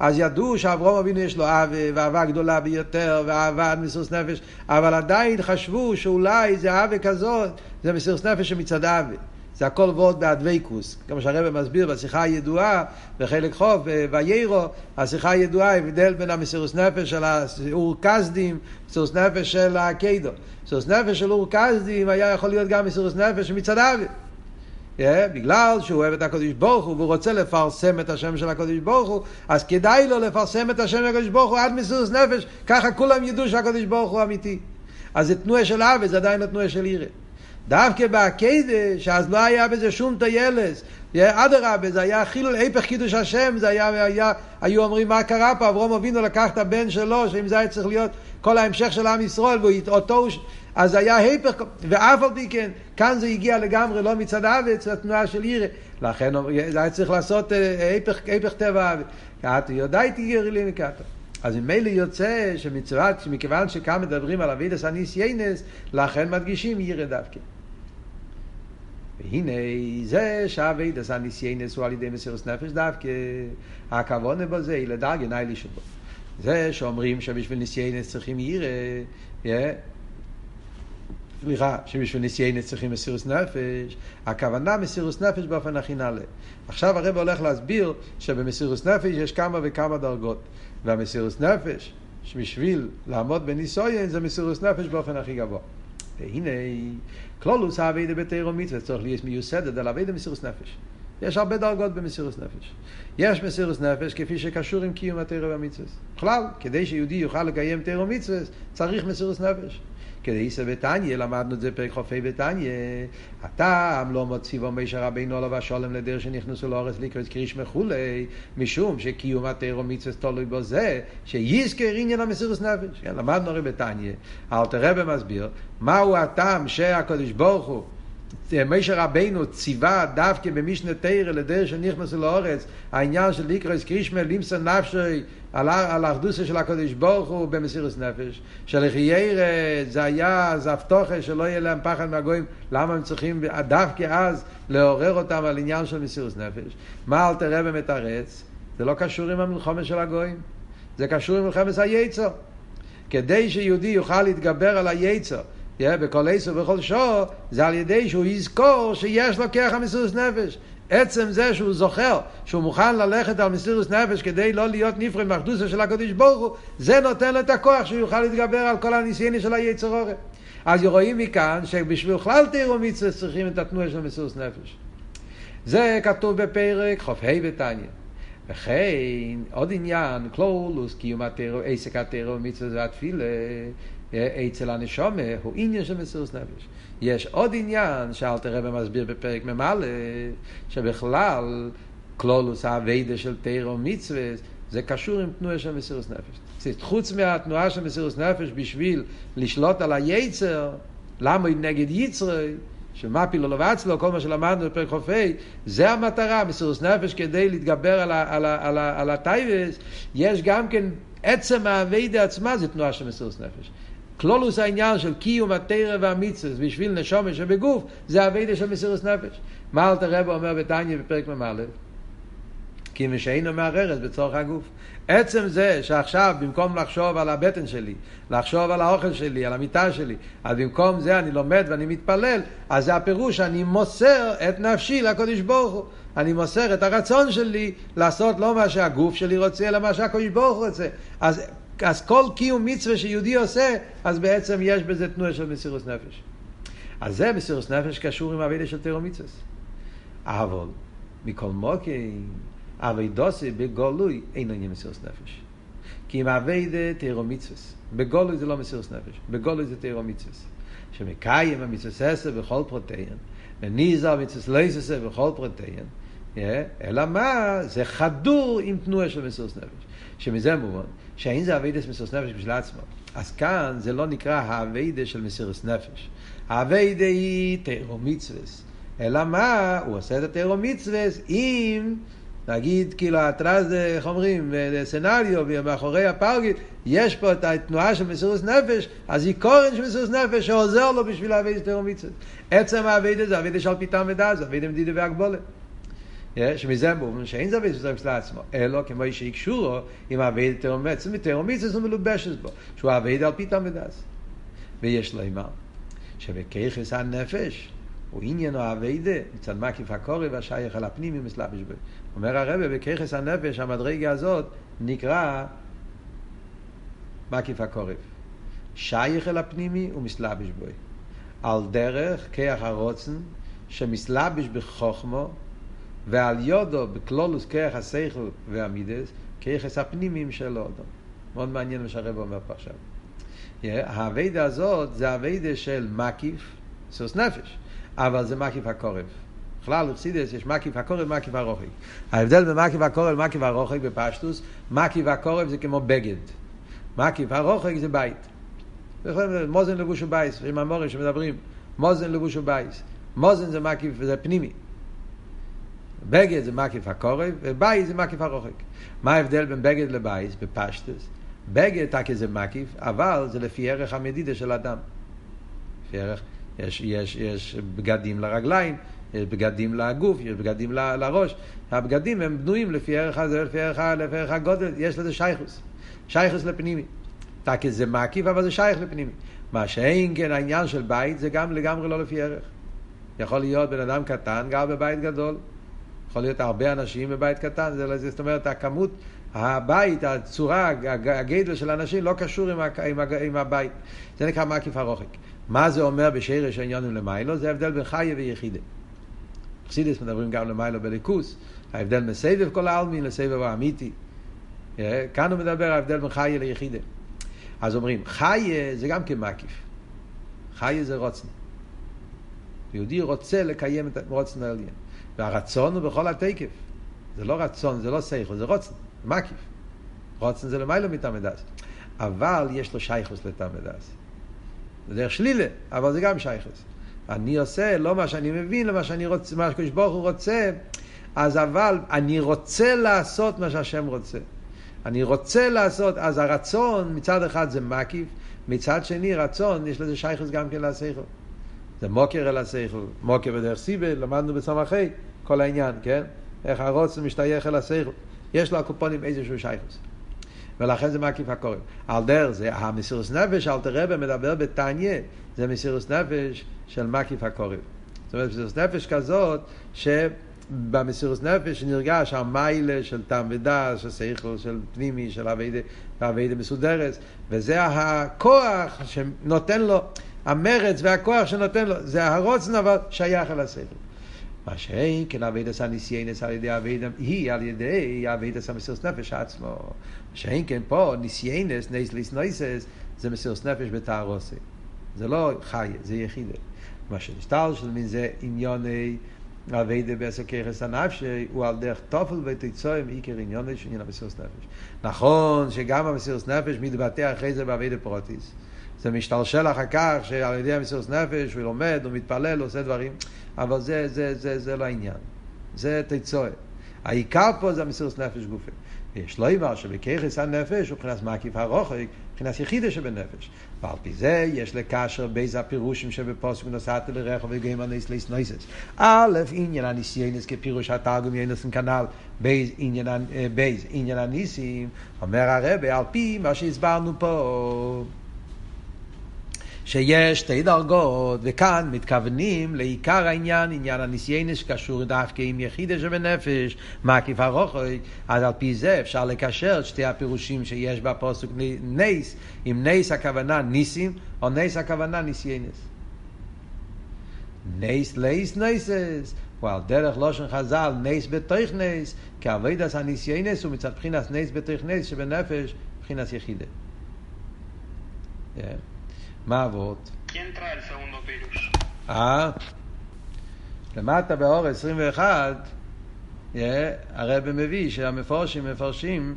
אז ידעו שאברום אבינו יש לו אהבה, ואהבה גדולה ביותר, ואהבה עד מסירות נפש, אבל עדיין חשבו שאולי זה אהבה כזאת, זה מסירות נפש שמצד אהבה. זה הכל וורד באדוויקוס, כמו שהרבא מסביר בשיחה הידועה בחלק חוף, ויירו, השיחה הידועה, ההבדל בין המסירוס נפש של האור כסדים, מסירוס נפש של הקיידו. מסירוס נפש של אור כסדים היה יכול להיות גם מסירוס נפש מצד אבי. Yeah, בגלל שהוא אוהב את הקדוש ברוך הוא והוא רוצה לפרסם את השם של הקדוש ברוך הוא אז כדאי לו לפרסם את השם של הקדוש ברוך הוא עד מסירוס נפש ככה כולם ידעו שהקדוש ברוך הוא אמיתי אז זה תנועה של אבי זה עדיין לא תנועה של ירא דווקא בעקדה, שאז לא היה בזה שום טיילס, אדרבה, זה היה חילול היפך קידוש השם, זה היה, היה, היו אומרים מה קרה פה, אברום אבינו לקח את הבן שלו, שאם זה היה צריך להיות כל ההמשך של עם ישראל, ואותו, אז היה היפך, ואף על פי כן, כאן זה הגיע לגמרי לא מצד האבץ, לתנועה של ירא, לכן זה היה צריך לעשות היפך, היפך טבע האבץ, כעת יודעתי ירא לי מקטו. אז ממילא יוצא שמצוות, שמכיוון שכאן מדברים על אבידס הניס ינס, לכן מדגישים ירא דווקא. והנה זה שהאבידס הניסיינס הוא על ידי מסירות נפש דווקא, הכוונה בו זה לדרגה ניילי שבו. זה שאומרים שבשביל ניסיינס צריכים ירא, סליחה, שבשביל ניסיינס צריכים מסירות נפש, הכוונה מסירות נפש באופן הכי נעלה. עכשיו הרב הולך להסביר שבמסירות נפש יש כמה וכמה דרגות, והמסירות נפש, בשביל לעמוד בניסויין, זה מסירות נפש באופן הכי גבוה. והנה, כלולוס האבידה בתיירו מצווה צריך להיות מיוסדת על אבידה מסירוס נפש. יש הרבה דרגות במסירוס נפש. יש מסירוס נפש כפי שקשור עם קיום התיירו והמצווה. בכלל, כדי שיהודי יוכל לקיים תיירו מצווה, צריך מסירוס נפש. כדי איסא בתניא, למדנו את זה פרק חופי בתניא, הטעם לא מוציא בו מישר רבינו עליו השולם לדרך שנכנסו לאורץ לקראת קריש וכולי, משום שקיום התירו מצווה תלוי בו זה, שיזכר עניין המסירוס נפש. כן, למדנו הרי בתניא, אלתר רבי מסביר, מהו הטעם שהקדוש ברוך הוא משה רבינו ציווה דווקא במשנה תרא לדרך שנכנסו לאורץ, העניין של ליקרס קרישמה לימסה נפשי על האחדוסה של הקדוש ברוך הוא במסירות נפש. שלחיירא זה היה, זה הבטוחה שלא יהיה להם פחד מהגויים, למה הם צריכים דווקא אז לעורר אותם על עניין של מסירות נפש. מה אל תראה במתרץ? זה לא קשור עם המלחמה של הגויים, זה קשור עם מלחמת היצר. כדי שיהודי יוכל להתגבר על היצר yeah, בכל עשר ובכל שור, זה על ידי שהוא יזכור שיש לו כרך המסירות נפש. עצם זה שהוא זוכר שהוא מוכן ללכת על מסירות נפש כדי לא להיות נפרד מאחדוסה של הקדוש ברוך הוא, זה נותן לו את הכוח שהוא יוכל להתגבר על כל הניסיינים של היצר אורך. אז רואים מכאן שבשביל כלל תירו מצווה צריכים את התנועה של מסירות נפש. זה כתוב בפרק ח"ה בתניא. וכן, עוד עניין, קלולוס, קיום התירו, עסק התירו, מצווה זה התפילה, אצל הנשומה הוא עניין של מסירות נפש. יש עוד עניין שאלתר רבי מסביר בפרק מ"א, שבכלל כלולוס האביידה של תירו מצווה, זה קשור עם תנועה של מסירות נפש. חוץ מהתנועה של מסירות נפש בשביל לשלוט על היצר, למה היא נגד יצרי, שמפי לא לבץ לו, כל מה שלמדנו בפרק חופי, זה המטרה, מסירות נפש כדי להתגבר על, על, על, על הטייבס, יש גם כן, עצם האביידה עצמה זה תנועה של מסירות נפש. כלולוס העניין של קיום התרא והמצווה בשביל נשומה שבגוף, זה אביידה של מסירות נפש. מה אלתר רב אומר בתניא בפרק מ"א? כי משאינו מערערת בצורך הגוף. עצם זה שעכשיו במקום לחשוב על הבטן שלי, לחשוב על האוכל שלי, על המיטה שלי, אז במקום זה אני לומד ואני מתפלל, אז זה הפירוש, אני מוסר את נפשי לקדוש ברוך הוא. אני מוסר את הרצון שלי לעשות לא מה שהגוף שלי רוצה, אלא מה שהקדוש ברוך הוא רוצה. אז, אז כל קיום מצווה שיהודי עושה, אז בעצם יש בזה תנועה של מסירות נפש. אז זה מסירות נפש קשור עם אבידה של תירו מצווה. אבל מכל מוקים אבידוסי בגולוי אין עניין מסירות נפש. כי אם אבידה תירו מצווה. בגולוי זה לא מסירות נפש, בגולוי זה תירו מצווה. שמקיים המצווה עשר בכל פרוטיין, וניזר מצווה לא עשר בכל פרוטיין, אלא מה? זה חדור עם תנועה של מסירות נפש. שמזה מובן, שאין זה אבידס מסירות נפש בשביל עצמו. אז כאן זה לא נקרא האביידה של מסירות נפש. האביידה היא תירו מצווה. אלא מה? הוא עושה את התירו מצווה אם נגיד, כאילו, הטרז, איך אומרים, סנאריו, מאחורי הפרגית, יש פה את התנועה של מסירות נפש, אז היא קורן של מסירות נפש שעוזר לו בשביל להביא את מצוות. עצם האביידה זה אביידה של פיתם ודעת, זה אביידה מדידה והגבולת. שמזה מובן שאין זה אביידה של עצמו, אלא כמו שיקשורו עם אביידה תאומצת, מתאומצת הוא מלובשת בו, שהוא אביידה על פיתם ודעת. ויש לו אימר, שבכיכס הנפש, הוא עניין האביידה, מצד מקיף הקורא והשייך על הפנימי מסלבש בו. אומר הרבה, בככס הנפש, המדרגה הזאת נקרא מקיף הקורף. שייך אל הפנימי ומסלבש בו. על דרך כיח הרוצן שמסלבש בחוכמו ועל יודו בכלולוס כיח השכל והמידס כיחס הפנימיים שלו אדום. מאוד מעניין מה שהרב אומר פה עכשיו. העבודה הזאת זה העבודה של מקיף, מסירות נפש, אבל זה מקיף הקרוב. בכלל בחסידות יש מקיף הקרוב ומקיף הרחוק. ההבדל בין מקיף הקרוב ומקיף הרחוק בפשטות, מקיף הקרוב זה כמו בגד. מקיף הרחוק זה בית. מזון לבוש ובית, יש מאמרים שמדברים, מזון לבוש ובית. מזון זה מקיף, זה פנימי. בגד זה מקיף הקרוב, ובית זה מקיף הרחוק. מה ההבדל בין בגד לבייס בפשטוס? בגד תקי זה מקיף, אבל זה לפי ערך המדידה של אדם. לפי ערך, יש, יש, יש בגדים לרגליים, יש בגדים לגוף, יש בגדים ל, לראש. הבגדים הם בנויים לפי ערך הזה, לפי ערך, לפי ערך הגודל, יש לזה שייכוס. שייכוס לפנימי. תקי זה מקיף, אבל זה שייך לפנימי. מה שאין כן העניין של בית, זה גם לגמרי לא לפי ערך. יכול להיות בן אדם קטן, גר בבית גדול. יכול להיות הרבה אנשים בבית קטן, זה, זאת אומרת, הכמות, הבית, הצורה, הגדל של האנשים לא קשור עם, עם, עם הבית. זה נקרא מקיף הרוחק. מה זה אומר בשרש העניונים למיילו? זה ההבדל בין חיה ויחידה. חסידס מדברים גם למיילו בליכוס, ההבדל מסבב כל העלמין לסבב האמיתי. אה, כאן הוא מדבר ההבדל בין חיה ליחידה. אז אומרים, חיה זה גם כמקיף. חיה זה רוצן. יהודי רוצה לקיים את רוצן העליין. והרצון הוא בכל התקף. זה לא רצון, זה לא סייכו, זה רוצן, מקיף. רוצן זה למיילו מתעמדס. אבל יש לו שייכוס לתעמדס. זה דרך שלילה, אבל זה גם שייכוס. אני עושה לא מה שאני מבין, לא מה שאני רוצה, מה שקדוש ברוך הוא רוצה, אז אבל אני רוצה לעשות מה שהשם רוצה. אני רוצה לעשות, אז הרצון מצד אחד זה מקיף, מצד שני רצון, יש לזה שייכוס גם כן לשכל. זה מוקר אל השכל, מוקר בדרך סיבל, למדנו בסמכי, כל העניין, כן? איך הרוצן משתייך אל השכל. יש לו הקופונים איזשהו שייכוס. ולכן זה מקיף הקורם. על דרך זה, המסירוס נפש, אל תראה מדבר בתניא, זה מסירוס נפש של מקיף הקורב. זאת אומרת, מסירוס נפש כזאת, שבמסירוס נפש נרגש המיילה של טעם ודעת, של שכל, של פנימי, של אביידה מסודרת, וזה הכוח שנותן לו, המרץ והכוח שנותן לו, זה הרוצן אבל שייך אל השכל. מה שאין כן אבידס הניסיינס על ידי אבידם היא על ידי אבידס המסירות נפש עצמו. מה שאין כן פה ניסיינס נייס ליס נויסס זה מסירות נפש בתערוסי. זה לא חי, זה יחידה. מה שנשתל של מין זה עניוני אביידה בעשר ככס הנפשי, הוא על דרך תופל ותצוי מעיקר עניוני של עניין המסירות נפש. נכון שגם המסירות נפש מתבטא אחרי זה באביידה פרוטיס. זה משתלשל אחר כך שעל ידי המסירות נפש הוא לומד, הוא מתפלל, הוא עושה דברים, אבל זה, זה, זה, זה לא העניין. זה תצוי. העיקר פה זה המסירות נפש גופי. יש לא יבר שבככס הנפש הוא מבחינת מקיף הרוחק, מבחינת יחידה שבנפש. ועל פי זה יש לקשר בייז הפירושים שבפוסק נוסעת לרחוב וגאים הנס ליס נויסס. א', עניין הניסיינס כפירוש התרגום ינוסן כנ"ל, עניין, ב' עניין הניסים, אומר הרבי על פי מה שהסברנו פה. שיש שתי דרגות, וכאן מתכוונים לעיקר העניין, עניין הניסיונות שקשור דווקא עם יחידה שבנפש, מקיף הרחוק, אז על פי זה אפשר לקשר את שתי הפירושים שיש בפסוק נס, אם נס הכוונה ניסים, או נס הכוונה ניסיונות. נס להתנוסס, הוא על דרך לושן חז"ל, ניס בתוך ניס, כי אבידס הניסיינס הוא מצד בחינס ניס בתוך ניס שבנפש, בחינס יחידה. Yeah. מה אבות? אה? למטה באור 21, yeah, הרב מביא שהמפורשים מפרשים,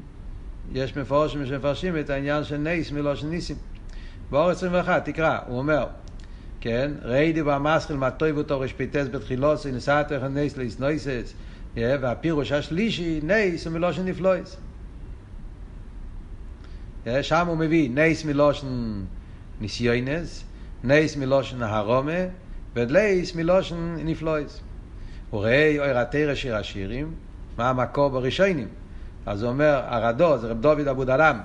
יש מפורשים שמפרשים את העניין של ניס מלושן ניסים. באור 21, תקרא, הוא אומר, כן, ראידי במסחיל מה טוב אותו רשפיטס בתחילוסי, נסעת איך ניס ליס נויסס, והפירוש השלישי, ניס מלושן נפלויס. שם הוא מביא ניס מלושן ניסיונס, נייס מלושן הרומה, ודלייס מלושן נפלויס. וראי אויר התרא שיר השירים, מה המקור בראשונים. אז הוא אומר, הרדו, זה רב דוד אבו דלם.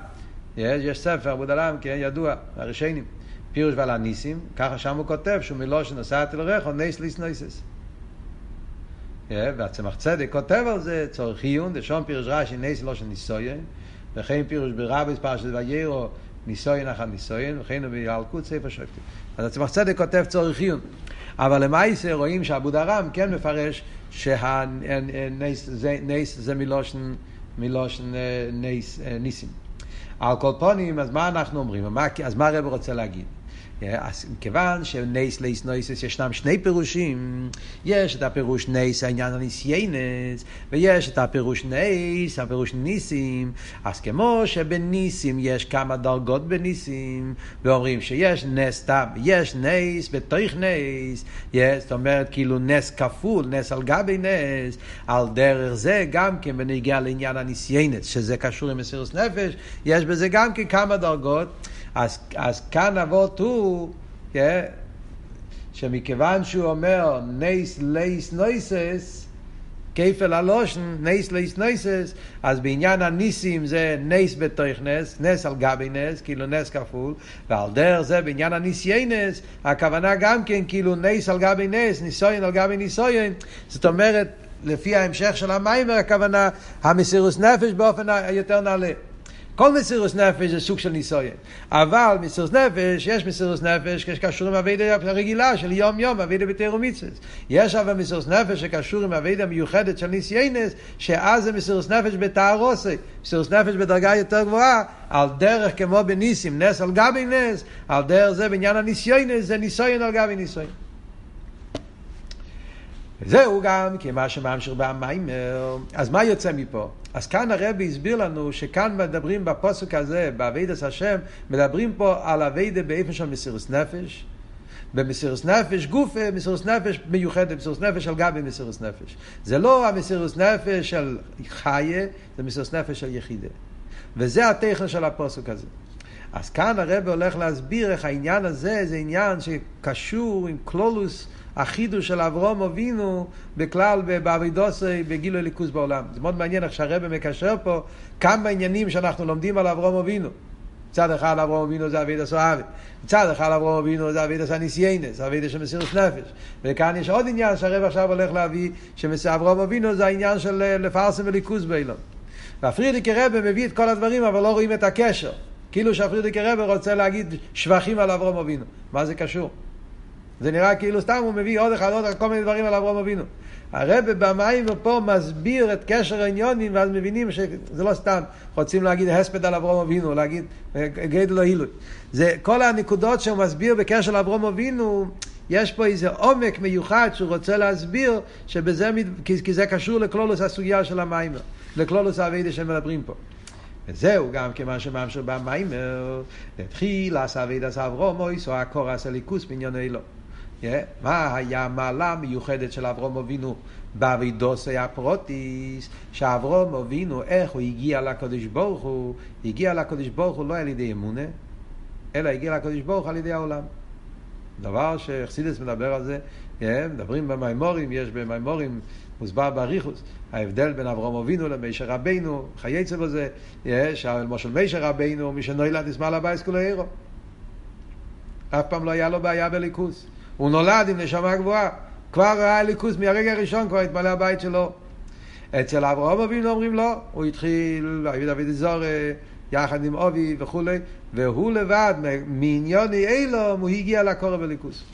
יש, יש ספר אבודרהם, כן, ידוע, הראשונים. פירוש ועל הניסים, ככה שם הוא כותב שהוא מלושן נסעת לרחו, נייס להסנויסס. והצמח צדק כותב על זה, צורך עיון, דשם פירוש רש"י נייס לושן ניסויין, וכן פירוש ברביס פרשת ויירו, ניסויין אחר ניסויין, וכן בילקוט ספר שופטים. אז הצמח צדק כותב צורך עיון. אבל למעשה רואים שאבודרהם כן מפרש שהנס זה, זה מלושן, מלושן נס, ניסים. על כל פונים, אז מה אנחנו אומרים? אז מה הרב רוצה להגיד? אז כיוון שנייס להסנויסס ישנם שני פירושים, יש את הפירוש נייס העניין הניסיינס, ויש את הפירוש נייס, הפירוש ניסים, אז כמו שבניסים יש כמה דרגות בניסים, ואומרים שיש נס תם, יש נייס בתוך נייס, יש, זאת אומרת כאילו נס כפול, נס על גבי נס, על דרך זה גם כן בנוגע לעניין הניסיינס, שזה קשור עם מסירות נפש, יש בזה גם כן כמה דרגות. אז, אז כאן אבות הוא, yeah, שמכיוון שהוא אומר נייס להסנויסס, כפל הלושן, נייס להסנויסס, אז בעניין הניסים זה נייס בתוך נס, נס על גבי נס, כאילו נס כפול, ועל דרך זה בעניין הניסיינס, הכוונה גם כן כאילו נס על גבי נס, ניסוין על גבי ניסוין, זאת אומרת, לפי ההמשך של המיימר, הכוונה המסירוס נפש באופן היותר נעלה. כל מסירוס נפש זה סוג של ניסויין. אבל מסירוס נפש, יש מסירוס נפש שקשור עם אבידה הרגילה של יום יום, אבידה בתיאור מצווה. יש אבל מסירוס נפש שקשור עם אבידה מיוחדת של ניסיינס, שאז זה מסירוס נפש בתערוסי. מסירוס נפש בדרגה יותר גבוהה, על דרך כמו בניסים, נס על גבי נס, על דרך זה בעניין הניסיינס, זה ניסויין על גבי ניסויין. וזהו גם כמה שממשיך במיימר. אז מה יוצא מפה? אז כאן הרבי הסביר לנו שכאן מדברים בפוסוק הזה, באביידס השם, מדברים פה על אביידה באופן של מסירוס נפש. מסירוס נפש גופא, מסירוס נפש מיוחדת, מסירוס נפש על גבי מסירוס נפש. זה לא המסירוס נפש של חיה, זה מסירוס נפש של יחידה. וזה הטכן של הפוסק הזה. אז כאן הרב הולך להסביר איך העניין הזה זה עניין שקשור עם קלולוס החידוש של אברום אבינו בכלל באבידוסי בגילו הליכוז בעולם. זה מאוד מעניין איך שהרבא מקשר פה כמה עניינים שאנחנו לומדים על אברום אבינו. מצד אחד אברום אבינו זה אבידס אוהבי, מצד אחד אברום אבינו זה אבידס הניסיינס, אבידס של מסירות נפש. וכאן יש עוד עניין שהרבא עכשיו הולך להביא, שאברום אבינו זה העניין של אה, לפרסם וליכוז באילון. והפרידיקי רבא מביא את כל הדברים אבל לא רואים את הקשר. כאילו שהפרידיקי רבא רוצה להגיד שבחים על אברום אבינו. מה זה קשור? זה נראה כאילו סתם הוא מביא עוד אחד, עוד אחד, כל מיני דברים על אברהם אבינו. הרב במים ופה מסביר את קשר העניונים, ואז מבינים שזה לא סתם, רוצים להגיד הספד על אברום אבינו, להגיד גדל או הילוי. זה כל הנקודות שהוא מסביר בקשר לאברום אבינו, יש פה איזה עומק מיוחד שהוא רוצה להסביר, שבזה, כי, כי זה קשור לקלולוס הסוגיה של המיימר, לקלולוס האביידה שמדברים פה. וזהו גם כיוון שממשל במיימר, התחיל עשה אביידה אברום, או הקורס הליכוס בענייני לו. Yeah, מה היה המעלה המיוחדת של אברום אבינו באבידוסי הפרוטיס, שאברום אבינו, איך הוא הגיע לקדוש ברוך הוא, הגיע לקדוש ברוך הוא לא על ידי אמונה, אלא הגיע לקדוש ברוך הוא על ידי העולם. דבר שחסידס מדבר על זה, yeah, מדברים במימורים, יש במימורים, מוסבר באריכוס, ההבדל בין אברום אבינו למישר רבינו, חייצא בזה, יש, למשל מישר רבינו, מי שנוילד נשמע לבייס כולו עירו. אף פעם לא היה לו בעיה בליכוס. הוא נולד עם נשמה גבוהה. כבר ראה ליכוס מהרגע הראשון, כבר התמלא הבית שלו. אצל אברהם אבינו אומרים לא, הוא התחיל, אבי דוד זור, יחד עם אובי וכולי, והוא לבד, מעניוני אילום, הוא הגיע לקורא בליכוס.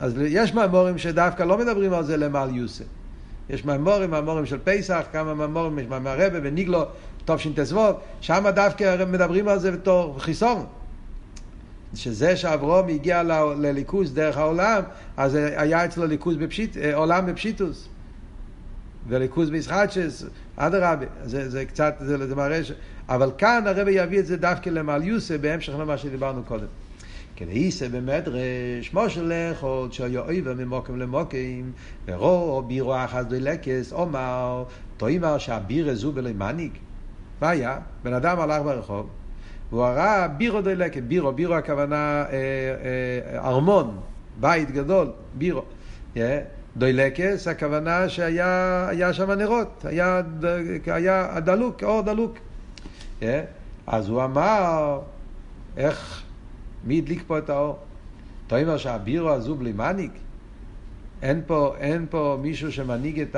אז יש מאמורים שדווקא לא מדברים על זה למעל יוסף. יש מאמורים, מאמורים של פסח, כמה מאמורים, יש מאמר וניגלו, תשט"ו, שם דווקא מדברים על זה בתור חיסון. שזה שאברום הגיע לליכוז דרך העולם, אז היה אצלו ליכוז בפשיט, אה, עולם בפשיטוס. וליכוז בישחטשס, אדרבה, זה, זה קצת, זה, זה מראה ש... אבל כאן הרב יביא את זה דווקא למעליוסה, בהמשך למה שדיברנו קודם. כדאיסה במדרש, משה לכות שיואיבה ממוקם למוקם, ורו בירו אחז דלקס, אומר, תאמר שהביר הזו בלי מניק. מה היה? בן אדם הלך ברחוב, והוא ראה בירו דלקת, בירו, בירו הכוונה אה, אה, ארמון, בית גדול, בירו. Yeah. דוילקס, הכוונה שהיה שם נרות, היה, היה דלוק, אור דלוק. Yeah. אז הוא אמר, איך, מי הדליק פה את האור? אתה אומר שהבירו הזו בלי מניק? אין אין פה מישהו שמנהיג את,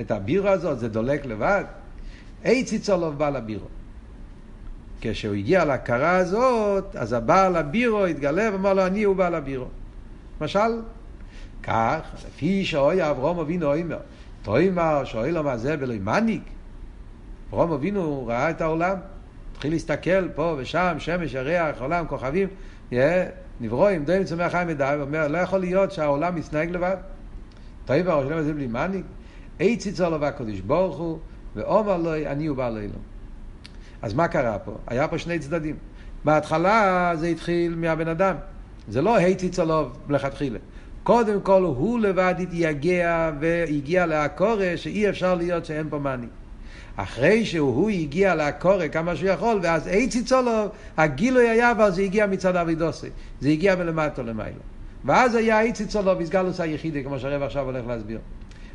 את הבירו הזאת, זה דולק לבד? אי ציצולוב בא לבירו. כשהוא הגיע להכרה הזאת, אז הבעל הבירו התגלה ואמר לו, אני הוא בעל הבירו. למשל, כך, לפי שאוי אברום אבינו אומר, תאמר שאוי לו מה זה בלוי מניק. אברום אבינו ראה את העולם, התחיל להסתכל פה ושם, שמש, ירח, עולם, כוכבים, נברואים, דוים, צומח חיים מדי, ואומר, לא יכול להיות שהעולם מתנהג לבד. תאמר שאוי לו מה זה בלי מניק. אי ציצור לו והקדוש ברוך הוא, ואומר לו, אני הוא בעל אלוהים. אז מה קרה פה? היה פה שני צדדים. בהתחלה זה התחיל מהבן אדם. זה לא הייתי צלוב מלכתחילה. קודם כל הוא לבד התייגע והגיע לעקורה שאי אפשר להיות שאין פה מאני. אחרי שהוא הגיע לעקורה כמה שהוא יכול, ואז הייתי צולוב, הגילוי היה, אבל זה הגיע מצד אבידוסי. זה הגיע מלמטו למיילו. ואז היה הייתי צולוב, הסגלוס היחידי, כמו שהרב עכשיו הולך להסביר.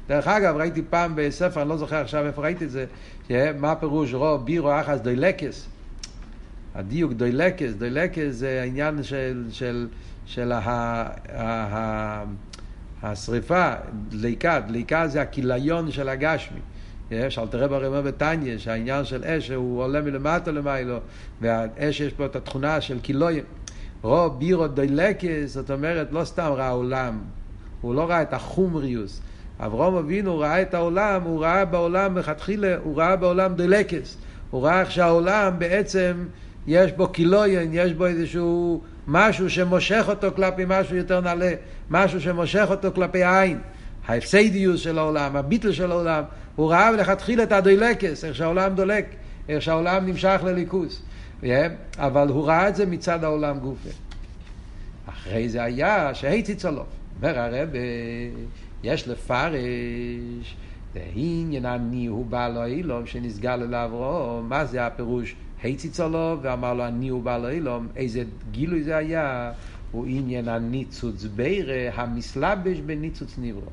דרך אגב, ראיתי פעם בספר, אני לא זוכר עכשיו איפה ראיתי את זה, מה פירוש רו בירו אחס דוילקס. הדיוק דוילקס, דוילקס זה העניין של, של, של ה, ה, ה, השריפה, דליקה, דליקה זה הכיליון של הגשמי. יש, אל תראה ברמה בתניא, שהעניין של אש הוא עולה מלמטה למיילו, והאש יש פה את התכונה של כילויים. רו בירו דוילקס, זאת אומרת, לא סתם ראה עולם, הוא לא ראה את החומריוס, אברום אבינו ראה את העולם, הוא ראה בעולם מלכתחילה, הוא ראה בעולם דלקס. הוא ראה איך שהעולם בעצם יש בו קילויין, יש בו איזשהו משהו שמושך אותו כלפי משהו יותר נעלה, משהו שמושך אותו כלפי העין. ההפסדיוס של העולם, הביטל של העולם, הוא ראה מלכתחילה את הדולקס, איך שהעולם דולק, איך שהעולם נמשך לליכוס. אבל הוא ראה את זה מצד העולם גופה. אחרי זה היה שהייתי צלוף. אומר הרב, יש לפרש, העניין אני הוא בעל האילום שנסגל אל אברהם, מה זה הפירוש? הציצו לו ואמר לו אני הוא בעל האילום, איזה גילוי זה היה? הוא עניין הניצוץ בירה המסלבש בניצוץ נברו.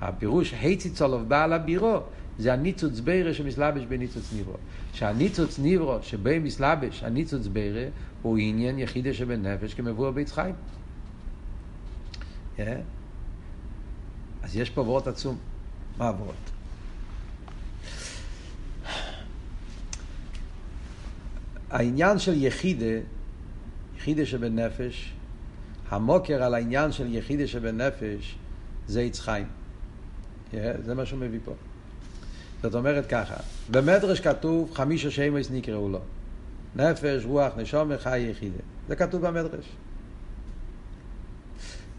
הפירוש הציצו לו בעל הבירו זה הניצוץ בירה שמסלבש בניצוץ נברו. שהניצוץ נברו שבי מסלבש הניצוץ בירה הוא עניין יחידה שבנפש כמבוא בית חיים. Yeah. אז יש פה וורט עצום. מה הוורט? העניין של יחידה, יחידה שבנפש, המוקר על העניין של יחידה שבנפש, זה עץ חיים. זה מה שהוא מביא פה. זאת אומרת ככה, במדרש כתוב חמישה שמש נקראו לו. נפש, רוח, נשום, חי יחידה. זה כתוב במדרש.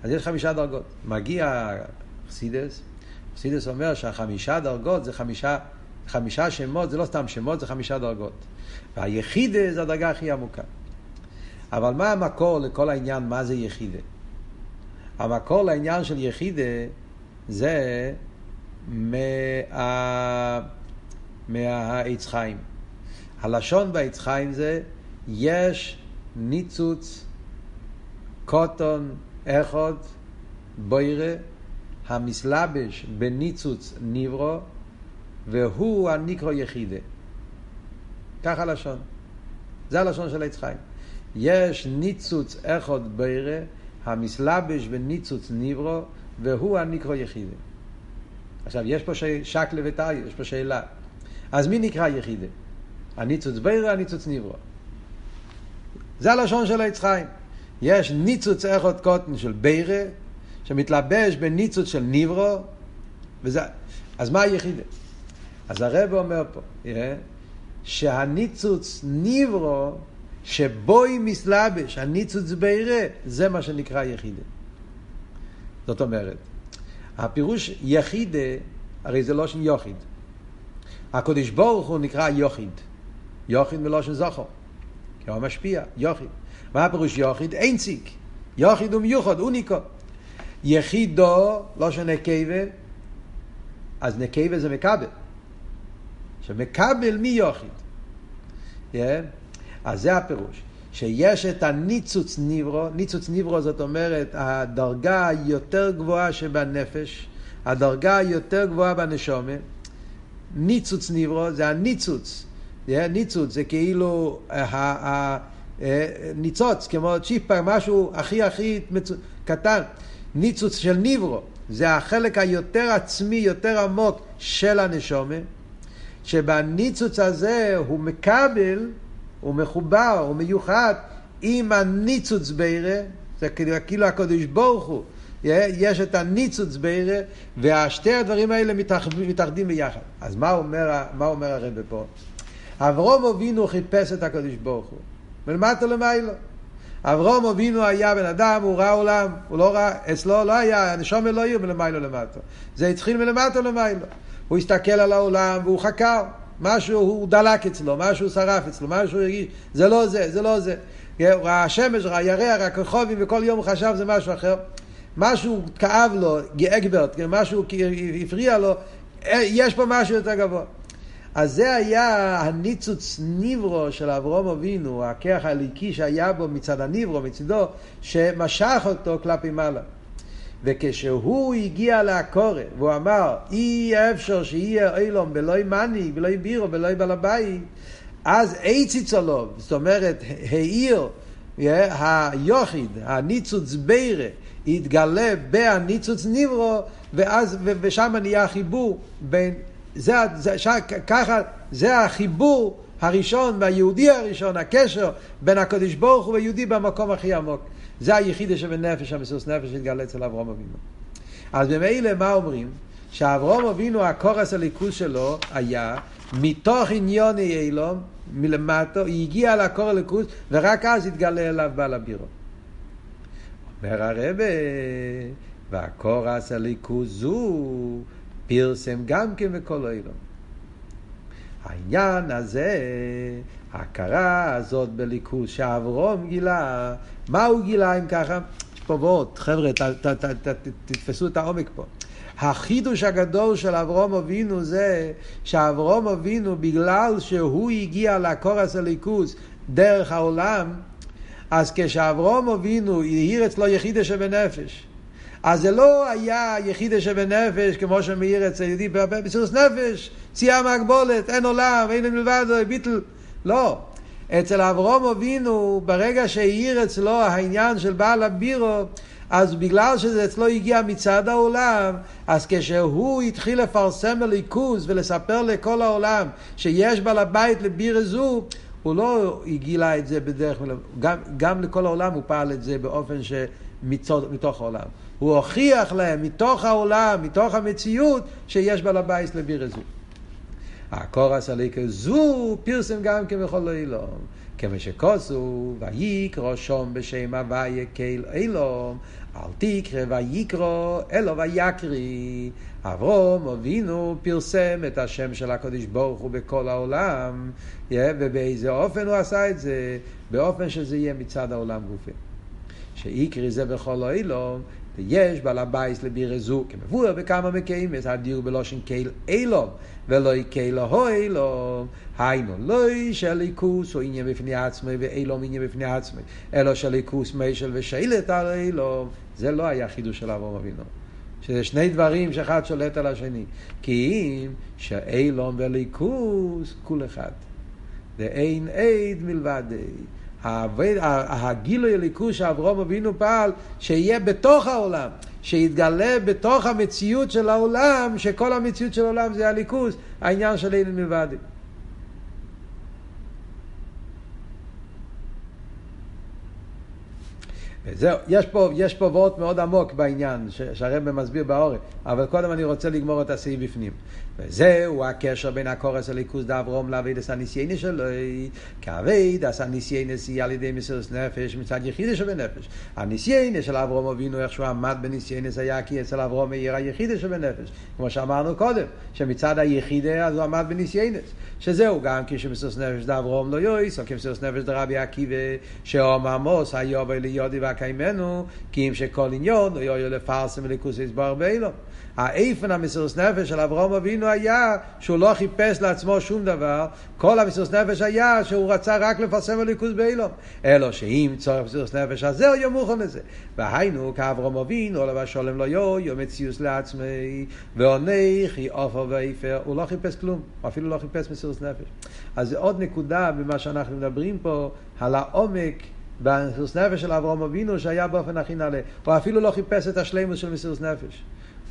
אז יש חמישה דרגות. מגיע חסידס, חסידס אומר שהחמישה דרגות זה חמישה, חמישה שמות, זה לא סתם שמות, זה חמישה דרגות. והיחידה זה הדרגה הכי עמוקה. אבל מה המקור לכל העניין, מה זה יחידה? המקור לעניין של יחידה זה מה... מהעץ חיים. הלשון בעץ חיים זה יש ניצוץ קוטון אחד בוירה המסלבש בניצוץ ניברו והוא הניקרו יחידה. ככה הלשון. זה הלשון של עץ חיים. יש ניצוץ אחד בוירה המסלבש בניצוץ ניברו והוא הניקרו יחידה. עכשיו, יש פה. שקלה וטאי, יש פה שאלה. אז מי נקרא יחידה? הניצוץ בירה, הניצוץ ניברו. זה הלשון של עץ חיים. יש ניצוץ אחד קוטן של בירה, שמתלבש בניצוץ של ניברו, וזה... אז מה היחידה? אז הרב אומר פה, yeah, שהניצוץ ניברו, שבו היא מסלבש, הניצוץ בירה, זה מה שנקרא יחידה. זאת אומרת, הפירוש יחידה, הרי זה לא שם יוחיד. הקדוש ברוך הוא נקרא יוחיד. יוחיד מלושן זכור. כי הוא משפיע, יוחיד. מה הפירוש יוחיד? אין ציק. יוחיד הוא מיוחד, אוניקו. יחידו, לא שנקבה, אז נקבה זה מקבל. שמקבל מי יוחיד. Yeah. אז זה הפירוש. שיש את הניצוץ ניברו, ניצוץ ניברו זאת אומרת הדרגה היותר גבוהה שבנפש, הדרגה היותר גבוהה בנשומה, ניצוץ ניברו זה הניצוץ, ניצוץ זה כאילו הניצוץ, כמו צ'יפה, משהו הכי הכי קטן, ניצוץ של ניברו, זה החלק היותר עצמי, יותר עמוק של הנשומה, שבניצוץ הזה הוא מקבל הוא מחובר, הוא מיוחד עם הניצוץ בירה, זה כאילו, הקדוש ברוך הוא, יש את הניצוץ בירה, והשתי הדברים האלה מתאחדים ביחד. אז מה אומר, מה אומר הרב פה? אברום אבינו חיפש את הקדוש ברוך הוא, מלמטה למיילו. אברום אבינו היה בן אדם, הוא ראה עולם, הוא לא ראה, אצלו לא היה, הנשום לא יהיו מלמיילו למטה. זה התחיל מלמטה למיילו. הוא הסתכל על העולם והוא חקר. משהו הוא דלק אצלו, משהו שרף אצלו, משהו הרגיש, זה לא זה, זה לא זה. ראה השמש, ראה ירח, ראה כוכבים, וכל יום הוא חשב זה משהו אחר. משהו כאב לו, אגברט, משהו הפריע לו, אה, יש פה משהו יותר גבוה. אז זה היה הניצוץ ניברו של אברום אבינו, הכרך הליקי שהיה בו מצד הניברו, מצדו, שמשך אותו כלפי מעלה. וכשהוא הגיע לעקורת, והוא אמר, אי אפשר שיהיה אילום בלוי מני, בלוי בירו, בלוי בעל הבית, אז איציץ עליו, זאת אומרת, העיר, היוחיד, הניצוץ בירה, יתגלה בהניצוץ ניברו, ואז, ושם נהיה החיבור בין, זה, זה, ש, ככה, זה החיבור הראשון והיהודי הראשון, הקשר בין הקדוש ברוך הוא והיהודי במקום הכי עמוק. זה היחידה שבנפש, המסוס נפש שהתגלה אצל אברום אבינו. אז במילא מה אומרים? שאברום אבינו, הקורס הליכוז שלו היה מתוך עניוני אילום, מלמטו, היא הגיעה לקור הליכוז, ורק אז התגלה אליו בעל הבירו. אומר הרבה, והקורס הליכוז הוא פרסם גם כן בכל אילום. העניין הזה ההכרה הזאת בליכוז שאברום גילה, מה הוא גילה אם ככה? יש פה ועוד, חבר'ה, ת, ת, ת, ת, ת, תתפסו את העומק פה. החידוש הגדול של אברום אבינו זה שאברום אבינו, בגלל שהוא הגיע לקורס הליכוז דרך העולם, אז כשאברום אבינו העיר אצלו יחידה שבנפש, אז זה לא היה יחידה שבנפש, כמו שמאיר אצל יהודי בסירוס נפש, צייה מהגבולת, אין עולם, אין מלבד, ביטל. לא. אצל אברום אבינו, ברגע שהאיר אצלו העניין של בעל הבירו, אז בגלל שזה אצלו הגיע מצד העולם, אז כשהוא התחיל לפרסם בליכוז ולספר לכל העולם שיש בעל הבית לבירה זו, הוא לא הגילה את זה בדרך, גם, גם לכל העולם הוא פעל את זה באופן שמתוך העולם. הוא הוכיח להם מתוך העולם, מתוך המציאות, שיש בעל הבית לבירה זו. הקורס הליקה זו פרסם גם כן בכל אילום. כמו שכוסו, ויקרא שום בשם הוויה קהיל אילום, אל תקרא ויקרא אלו ויקרי. אברום אבינו פרסם את השם של הקדוש ברוך הוא בכל העולם, ובאיזה אופן הוא עשה את זה? באופן שזה יהיה מצד העולם גופי. שאיקרי זה בכל אילום, ויש בעל הבייס לבירה זו, כמבואר בכמה מקיימס, הדיור בלושן קהיל אילום, ולא קהיל אילום. היינו, לא שליכוס הוא עניין בפני עצמי ואילום עניין בפני עצמי, אלא שליכוס משל ושאלת על אילום. זה לא היה חידוש של אברהם אבינו. שזה שני דברים שאחד שולט על השני. כי אם שאילום וליכוס, כול אחד. ואין עד מלבד הגילוי הליכוס שאברום אבינו פעל, שיהיה בתוך העולם, שיתגלה בתוך המציאות של העולם, שכל המציאות של העולם זה הליכוס, העניין של אין מלבד. זהו, יש פה, יש פה וורט מאוד עמוק בעניין, שהרבא מסביר בעורף, אבל קודם אני רוצה לגמור את הסעיף בפנים. וזהו הקשר בין הקורס הליכוז דאברום לאבידס הניסייני שלו, כי אבידס הניסייני היא על ידי מסירות נפש מצד יחידה שבנפש. הניסייני של אברום אבינו, איך שהוא עמד בניסייני היה כי אצל אברום מאיר היחידה שבנפש. כמו שאמרנו קודם, שמצד היחידה אז הוא עמד בניסייני. שזהו גם כשמסירות נפש דאברום לא יויס, או כמסירות נפש דרבי עקיבא, שאום עמוס היובל ליודי והקיימנו, כי אם שכל עניון, לא יויו לפרסם ולכוס יסבור באילום. האיפן המסירות נפש של אברהם אבינו היה שהוא לא חיפש לעצמו שום דבר, כל המסירות נפש היה שהוא רצה רק לפרסם הליכוז באילום. אלא שאם צורך מסירות נפש הזה הוא יהיה מוכן לזה. והיינו כאברהם אבינו, עולה והשולם לא יו, יום מציוס לעצמי, ועונך עופר ואיפר, הוא לא חיפש כלום, הוא אפילו לא חיפש מסירות נפש. אז זה עוד נקודה במה שאנחנו מדברים פה, על העומק במסירות נפש של אברהם אבינו שהיה באופן הכי נעלה. הוא אפילו לא חיפש את השלימוס של מסירות נפש.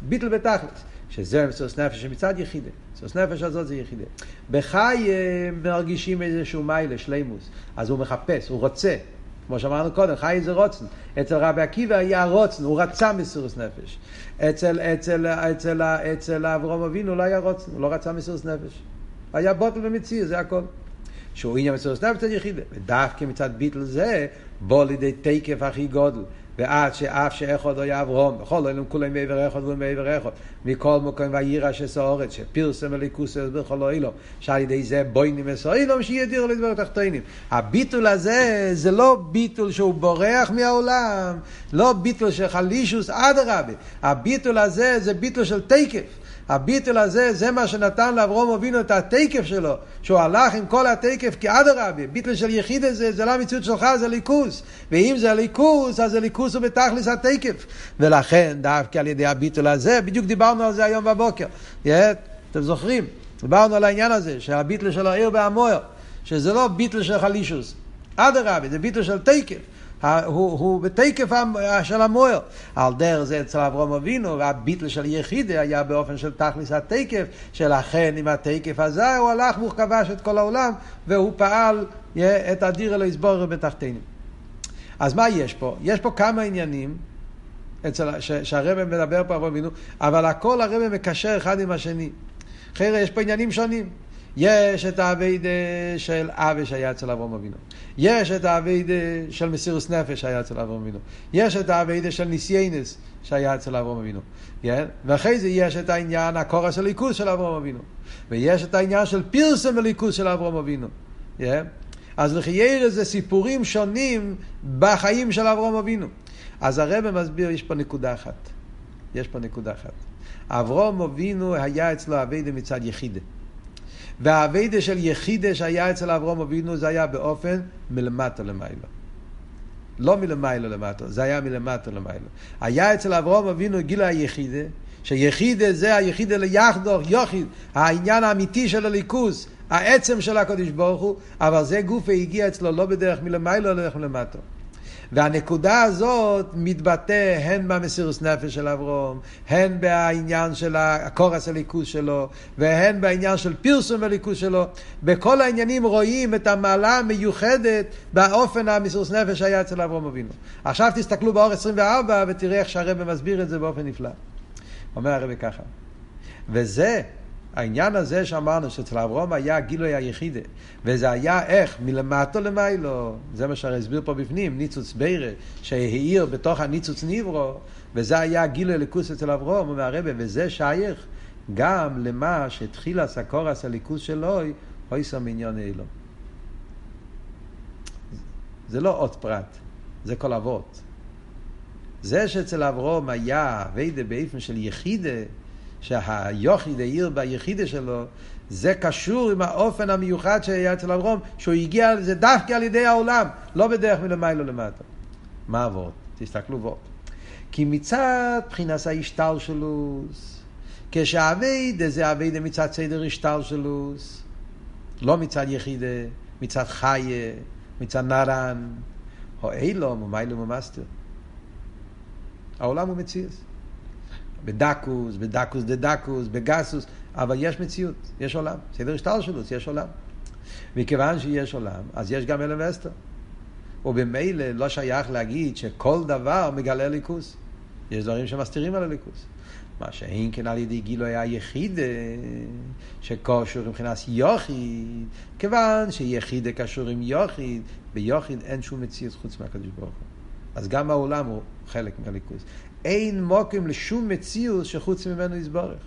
ביטל בתכלס, שזה מסירות נפש שמצד יחידה, מסירות נפש הזאת זה יחידה. בחי אה, מרגישים איזשהו מיילה, שלימוס, אז הוא מחפש, הוא רוצה. כמו שאמרנו קודם, חי זה רוצן. אצל רבי עקיבא היה רוצן, הוא רצה מסירות נפש. אצל, אצל, אצל, אצל אברום אבינו לא היה רוצן, הוא לא רצה מסירות נפש. היה בוטל ומציא, זה הכל. שהוא עניין מסירות נפש זה יחידה. ודווקא מצד ביטל זה, בוא לידי תקף הכי גודל. ועד שאף שאחד לא יעברום, בכל אלה כולם מעבר אחד ומעבר אחד, מכל מקום ויירא שסעורת, שפרסם אליקוס בכל אילו, שעל ידי זה בוינים אסוילום שידיר לדבר תחתינים. הביטול הזה זה לא ביטול שהוא בורח מהעולם, לא ביטול של חלישוס אדרבה, הביטול הזה זה ביטול של תקף. הביטל הזה, זה מה שנתן לאברום אבינו את התקף שלו, שהוא הלך עם כל התקף כאדרבה, ביטל של יחיד הזה, זה לא המציאות שלך, זה ליכוס. ואם זה ליכוס, אז הליכוס הוא בתכלס התקף. ולכן, דווקא על ידי הביטל הזה, בדיוק דיברנו על זה היום בבוקר. Yeah, אתם זוכרים? דיברנו על העניין הזה, שהביטל של העיר והמויר, שזה לא ביטל של חלישוס. אדרבה, זה ביטל של תקף. הוא, בתקף של המוער. על דרך זה אצל אברום אבינו, והביטל של יחידה היה באופן של תכלס התקף, שלכן עם התקף הזה הוא הלך והוא כבש את כל העולם, והוא פעל את הדיר אלו יסבור בתחתינו. אז מה יש פה? יש פה כמה עניינים. אצל, שהרבא מדבר פה אברהם אבינו, אבל הכל הרבא מקשר אחד עם השני. אחרי יש פה עניינים שונים. יש את האביידה של אבי שהיה אצל אברהם אבינו. יש את האביידה של מסירוס נפש שהיה אצל אברהם אבינו. יש את האביידה של ניסיינס שהיה אצל אברהם אבינו. Yeah? ואחרי זה יש את העניין הקורס הליכוז של אברהם אבינו. ויש את העניין של פרסם הליכוז של אברהם אבינו. Yeah? אז לחיירה זה סיפורים שונים בחיים של אברהם אבינו. אז הרב מסביר, יש פה נקודה אחת. יש פה נקודה אחת. אברהם אבינו היה אצלו אביידה מצד יחידה. והאביידה של יחידה שהיה אצל אברום אבינו זה היה באופן מלמטה למעלה. לא מלמעלה למטה, זה היה מלמטה למעלה. היה אצל אברום אבינו גילה היחידה, שיחידה זה היחידה ליחדוך, יוחיד, העניין האמיתי של הליכוס, העצם של הקדוש ברוך הוא, אבל זה גוף הגיע אצלו לא בדרך מלמעלה, אלא דרך מלמטה. והנקודה הזאת מתבטא הן במסירוס נפש של אברום, הן בעניין של הקורס הליכוז שלו, והן בעניין של פרסום הליכוז שלו. בכל העניינים רואים את המעלה המיוחדת באופן המסירוס נפש שהיה אצל אברום אבינו. עכשיו תסתכלו באור 24 ותראה איך שהרבא מסביר את זה באופן נפלא. אומר הרבא ככה, וזה העניין הזה שאמרנו שאצל אברום היה גילוי היחידה, וזה היה איך? מלמטו למיילו, זה מה שהרי הסביר פה בפנים, ניצוץ בירה, שהאיר בתוך הניצוץ ניברו, וזה היה גילוי הליכוס אצל אברום, אומר הרבה, וזה שייך גם למה שהתחיל הסקורס הליכוס שלו, אוי שם עניון אילו. זה לא עוד פרט, זה כל אבות. זה שאצל אברום היה ויידה באיפן של יחידה, שהיוחיד העיר ביחידה שלו, זה קשור עם האופן המיוחד שהיה אצל אברום, שהוא הגיע לזה דווקא על ידי העולם, לא בדרך מלמיילו למטה. מה עבוד? תסתכלו בו. כי מצד בחינת ההשתלשלוס, כשהאביידה זה אביידה מצד סדר השתלשלוס, לא מצד יחידה, מצד חיה, מצד נרן, או אילום, או מיילום ומאסטר. העולם הוא מציאס. בדקוס, בדקוס דה דקוס, בגסוס, אבל יש מציאות, יש עולם. סדר השתלשלות, יש עולם. מכיוון שיש עולם, אז יש גם אלם ואסתר. ובמילא לא שייך להגיד שכל דבר מגלה ליכוס. יש דברים שמסתירים על הליכוס. מה שאין כן על ידי גילוי היחיד שקושור מבחינת יוחיד, כיוון שיחיד קשור עם יוחיד, ביוחיד אין שום מציאות חוץ מהקדוש ברוך הוא. אז גם העולם הוא חלק מהליכוס. אין מוקם לשום מציאות שחוץ ממנו יסבורך.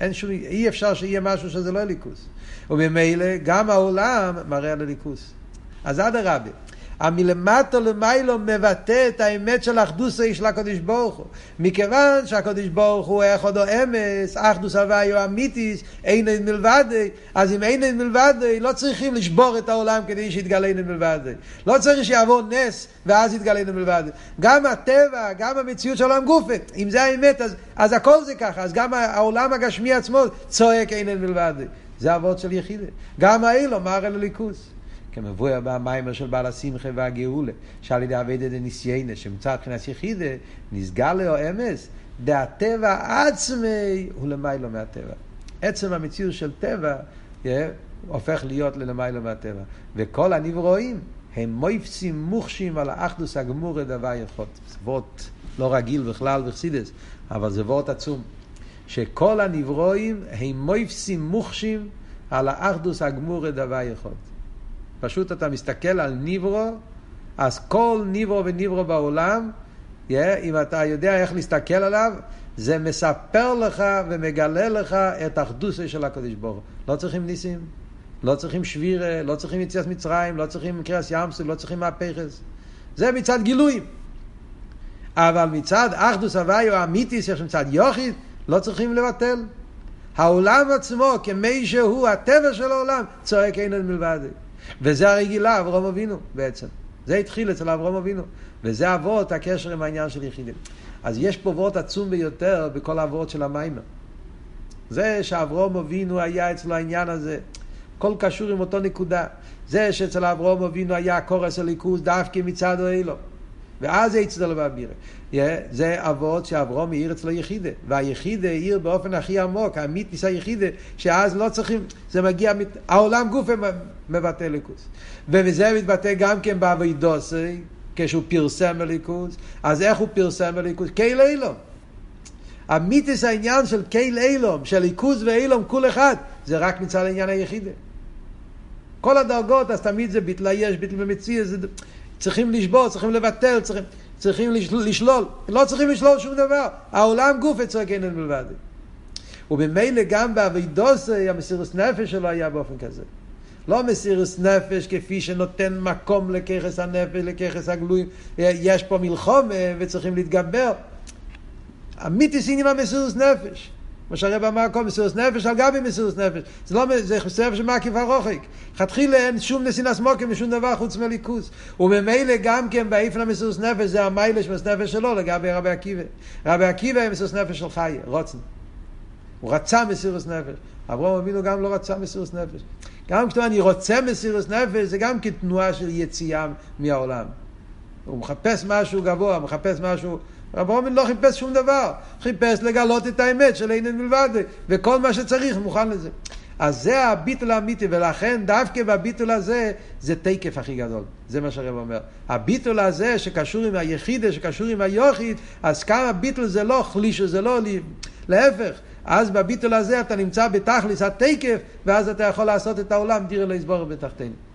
אין שום, אי אפשר שיהיה משהו שזה לא ליכוס. וממילא גם העולם מראה על הליכוס. אז אדרבה, המלמטה למיילו מבטא את האמת של אחדוס של הקדוש ברוך הוא. מכיוון שהקדוש ברוך הוא אחד או אמס, אחדוס הוויו אמיתיס, אין אין מלבדי, אז אם אין אין מלבדי, לא צריכים לשבור את העולם כדי שיתגלה אין מלבדי. לא צריך שיעבור נס ואז יתגלה אין מלבדי. גם הטבע, גם המציאות של העולם גופה, אם זה האמת, אז, אז הכל זה ככה, אז גם העולם הגשמי עצמו צועק אין אין מלבדי. זה אבות של יחידה. גם האילו מראה לליכוס. כמבואר במיימר של בעל השמחה והגאולה, שעל ידי אבי דניסיינה, שמצא מבחינת יחידה, נסגר לו אמס, דהטבע עצמי הוא למיילו מהטבע. עצם המציאות של טבע yeah, הופך להיות ללמיילו מהטבע. וכל הנברואים הם מויפסים מוחשים על האחדוס הגמור דבר יכול. זה וורט לא רגיל בכלל בחסידס, אבל זה וורט עצום. שכל הנברואים הם מויפסים מוחשים על האחדוס הגמור דבר יכול. פשוט אתה מסתכל על ניברו, אז כל ניברו וניברו בעולם, yeah, אם אתה יודע איך להסתכל עליו, זה מספר לך ומגלה לך את האחדוסה של הקדוש ברוך הוא. לא צריכים ניסים, לא צריכים שבירה, לא צריכים יציאת מצרים, לא צריכים קריאס ימסו, לא צריכים מהפכס. זה מצד גילויים. אבל מצד אחדוס הוויו האמיתי, שיש מצד יוחיד, לא צריכים לבטל. העולם עצמו, כמי שהוא, הטבע של העולם, צועק אין מלבדי. וזה הרגילה, אברום אבינו בעצם. זה התחיל אצל אברום אבינו. וזה אבות הקשר עם העניין של יחידים. אז יש פה וורט עצום ביותר בכל האבות של המיימר. זה שאברום אבינו היה אצלו העניין הזה, הכל קשור עם אותו נקודה. זה שאצל אברום אבינו היה קורס הליכוז דווקא מצד האלו. ואז זה אצלו באבירה. זה אבות שאברום העיר אצלו יחידה, והיחידה העיר באופן הכי עמוק, המיתיס היחידה, שאז לא צריכים, זה מגיע, העולם גוף מבטא ליכוס. וזה מתבטא גם כן באבוידוסי, כשהוא פרסם בליכוס, אז איך הוא פרסם בליכוס? קייל אילום. המיתיס העניין של קייל אילום, של ליכוס ואילום, כול אחד, זה רק מצד העניין היחידה. כל הדרגות, אז תמיד זה ביטלה יש, ביטל במציא, צריכים לשבור, צריכים לבטל, צריכים... צריכים לשלול, לא צריכים לשלול שום דבר, העולם גוף אצלו אין מלבד. וממילא גם באבידוסי המסירוס נפש שלו היה באופן כזה. לא מסירוס נפש כפי שנותן מקום לככס הנפש, לככס הגלויים, יש פה מלחומה וצריכים להתגבר. אמיתיס עניין המסירוס נפש. כמו שהרב אמר, כל מסירות נפש על גבי מסירות נפש. זה לא, זה נפש שמקיף הרוחק. לכתחילה אין שום נסינס מוקים ושום דבר חוץ מליכוז. וממילא גם כן באיפן המסירות נפש זה המיילה של נפש שלו לגבי רבי עקיבא. רבי עקיבא היה מסירות נפש של חיה, רוצן. הוא רצה מסירות נפש. אברהם אבינו גם לא רצה מסירות נפש. גם כשאתה אני רוצה מסירות נפש, זה גם כתנועה של יציאה מהעולם. הוא מחפש משהו גבוה, מחפש משהו... רב רומן לא חיפש שום דבר, חיפש לגלות את האמת של אינן מלבד, וכל מה שצריך מוכן לזה. אז זה הביטול האמיתי, ולכן דווקא בביטול הזה, זה תקף הכי גדול. זה מה שהרב אומר. הביטול הזה שקשור עם היחידה, שקשור עם היוחיד, אז כאן הביטול זה לא חלישו, זה לא. להפך. אז בביטול הזה אתה נמצא בתכלס התקף, ואז אתה יכול לעשות את העולם דירה לא יסבור בתחתינו.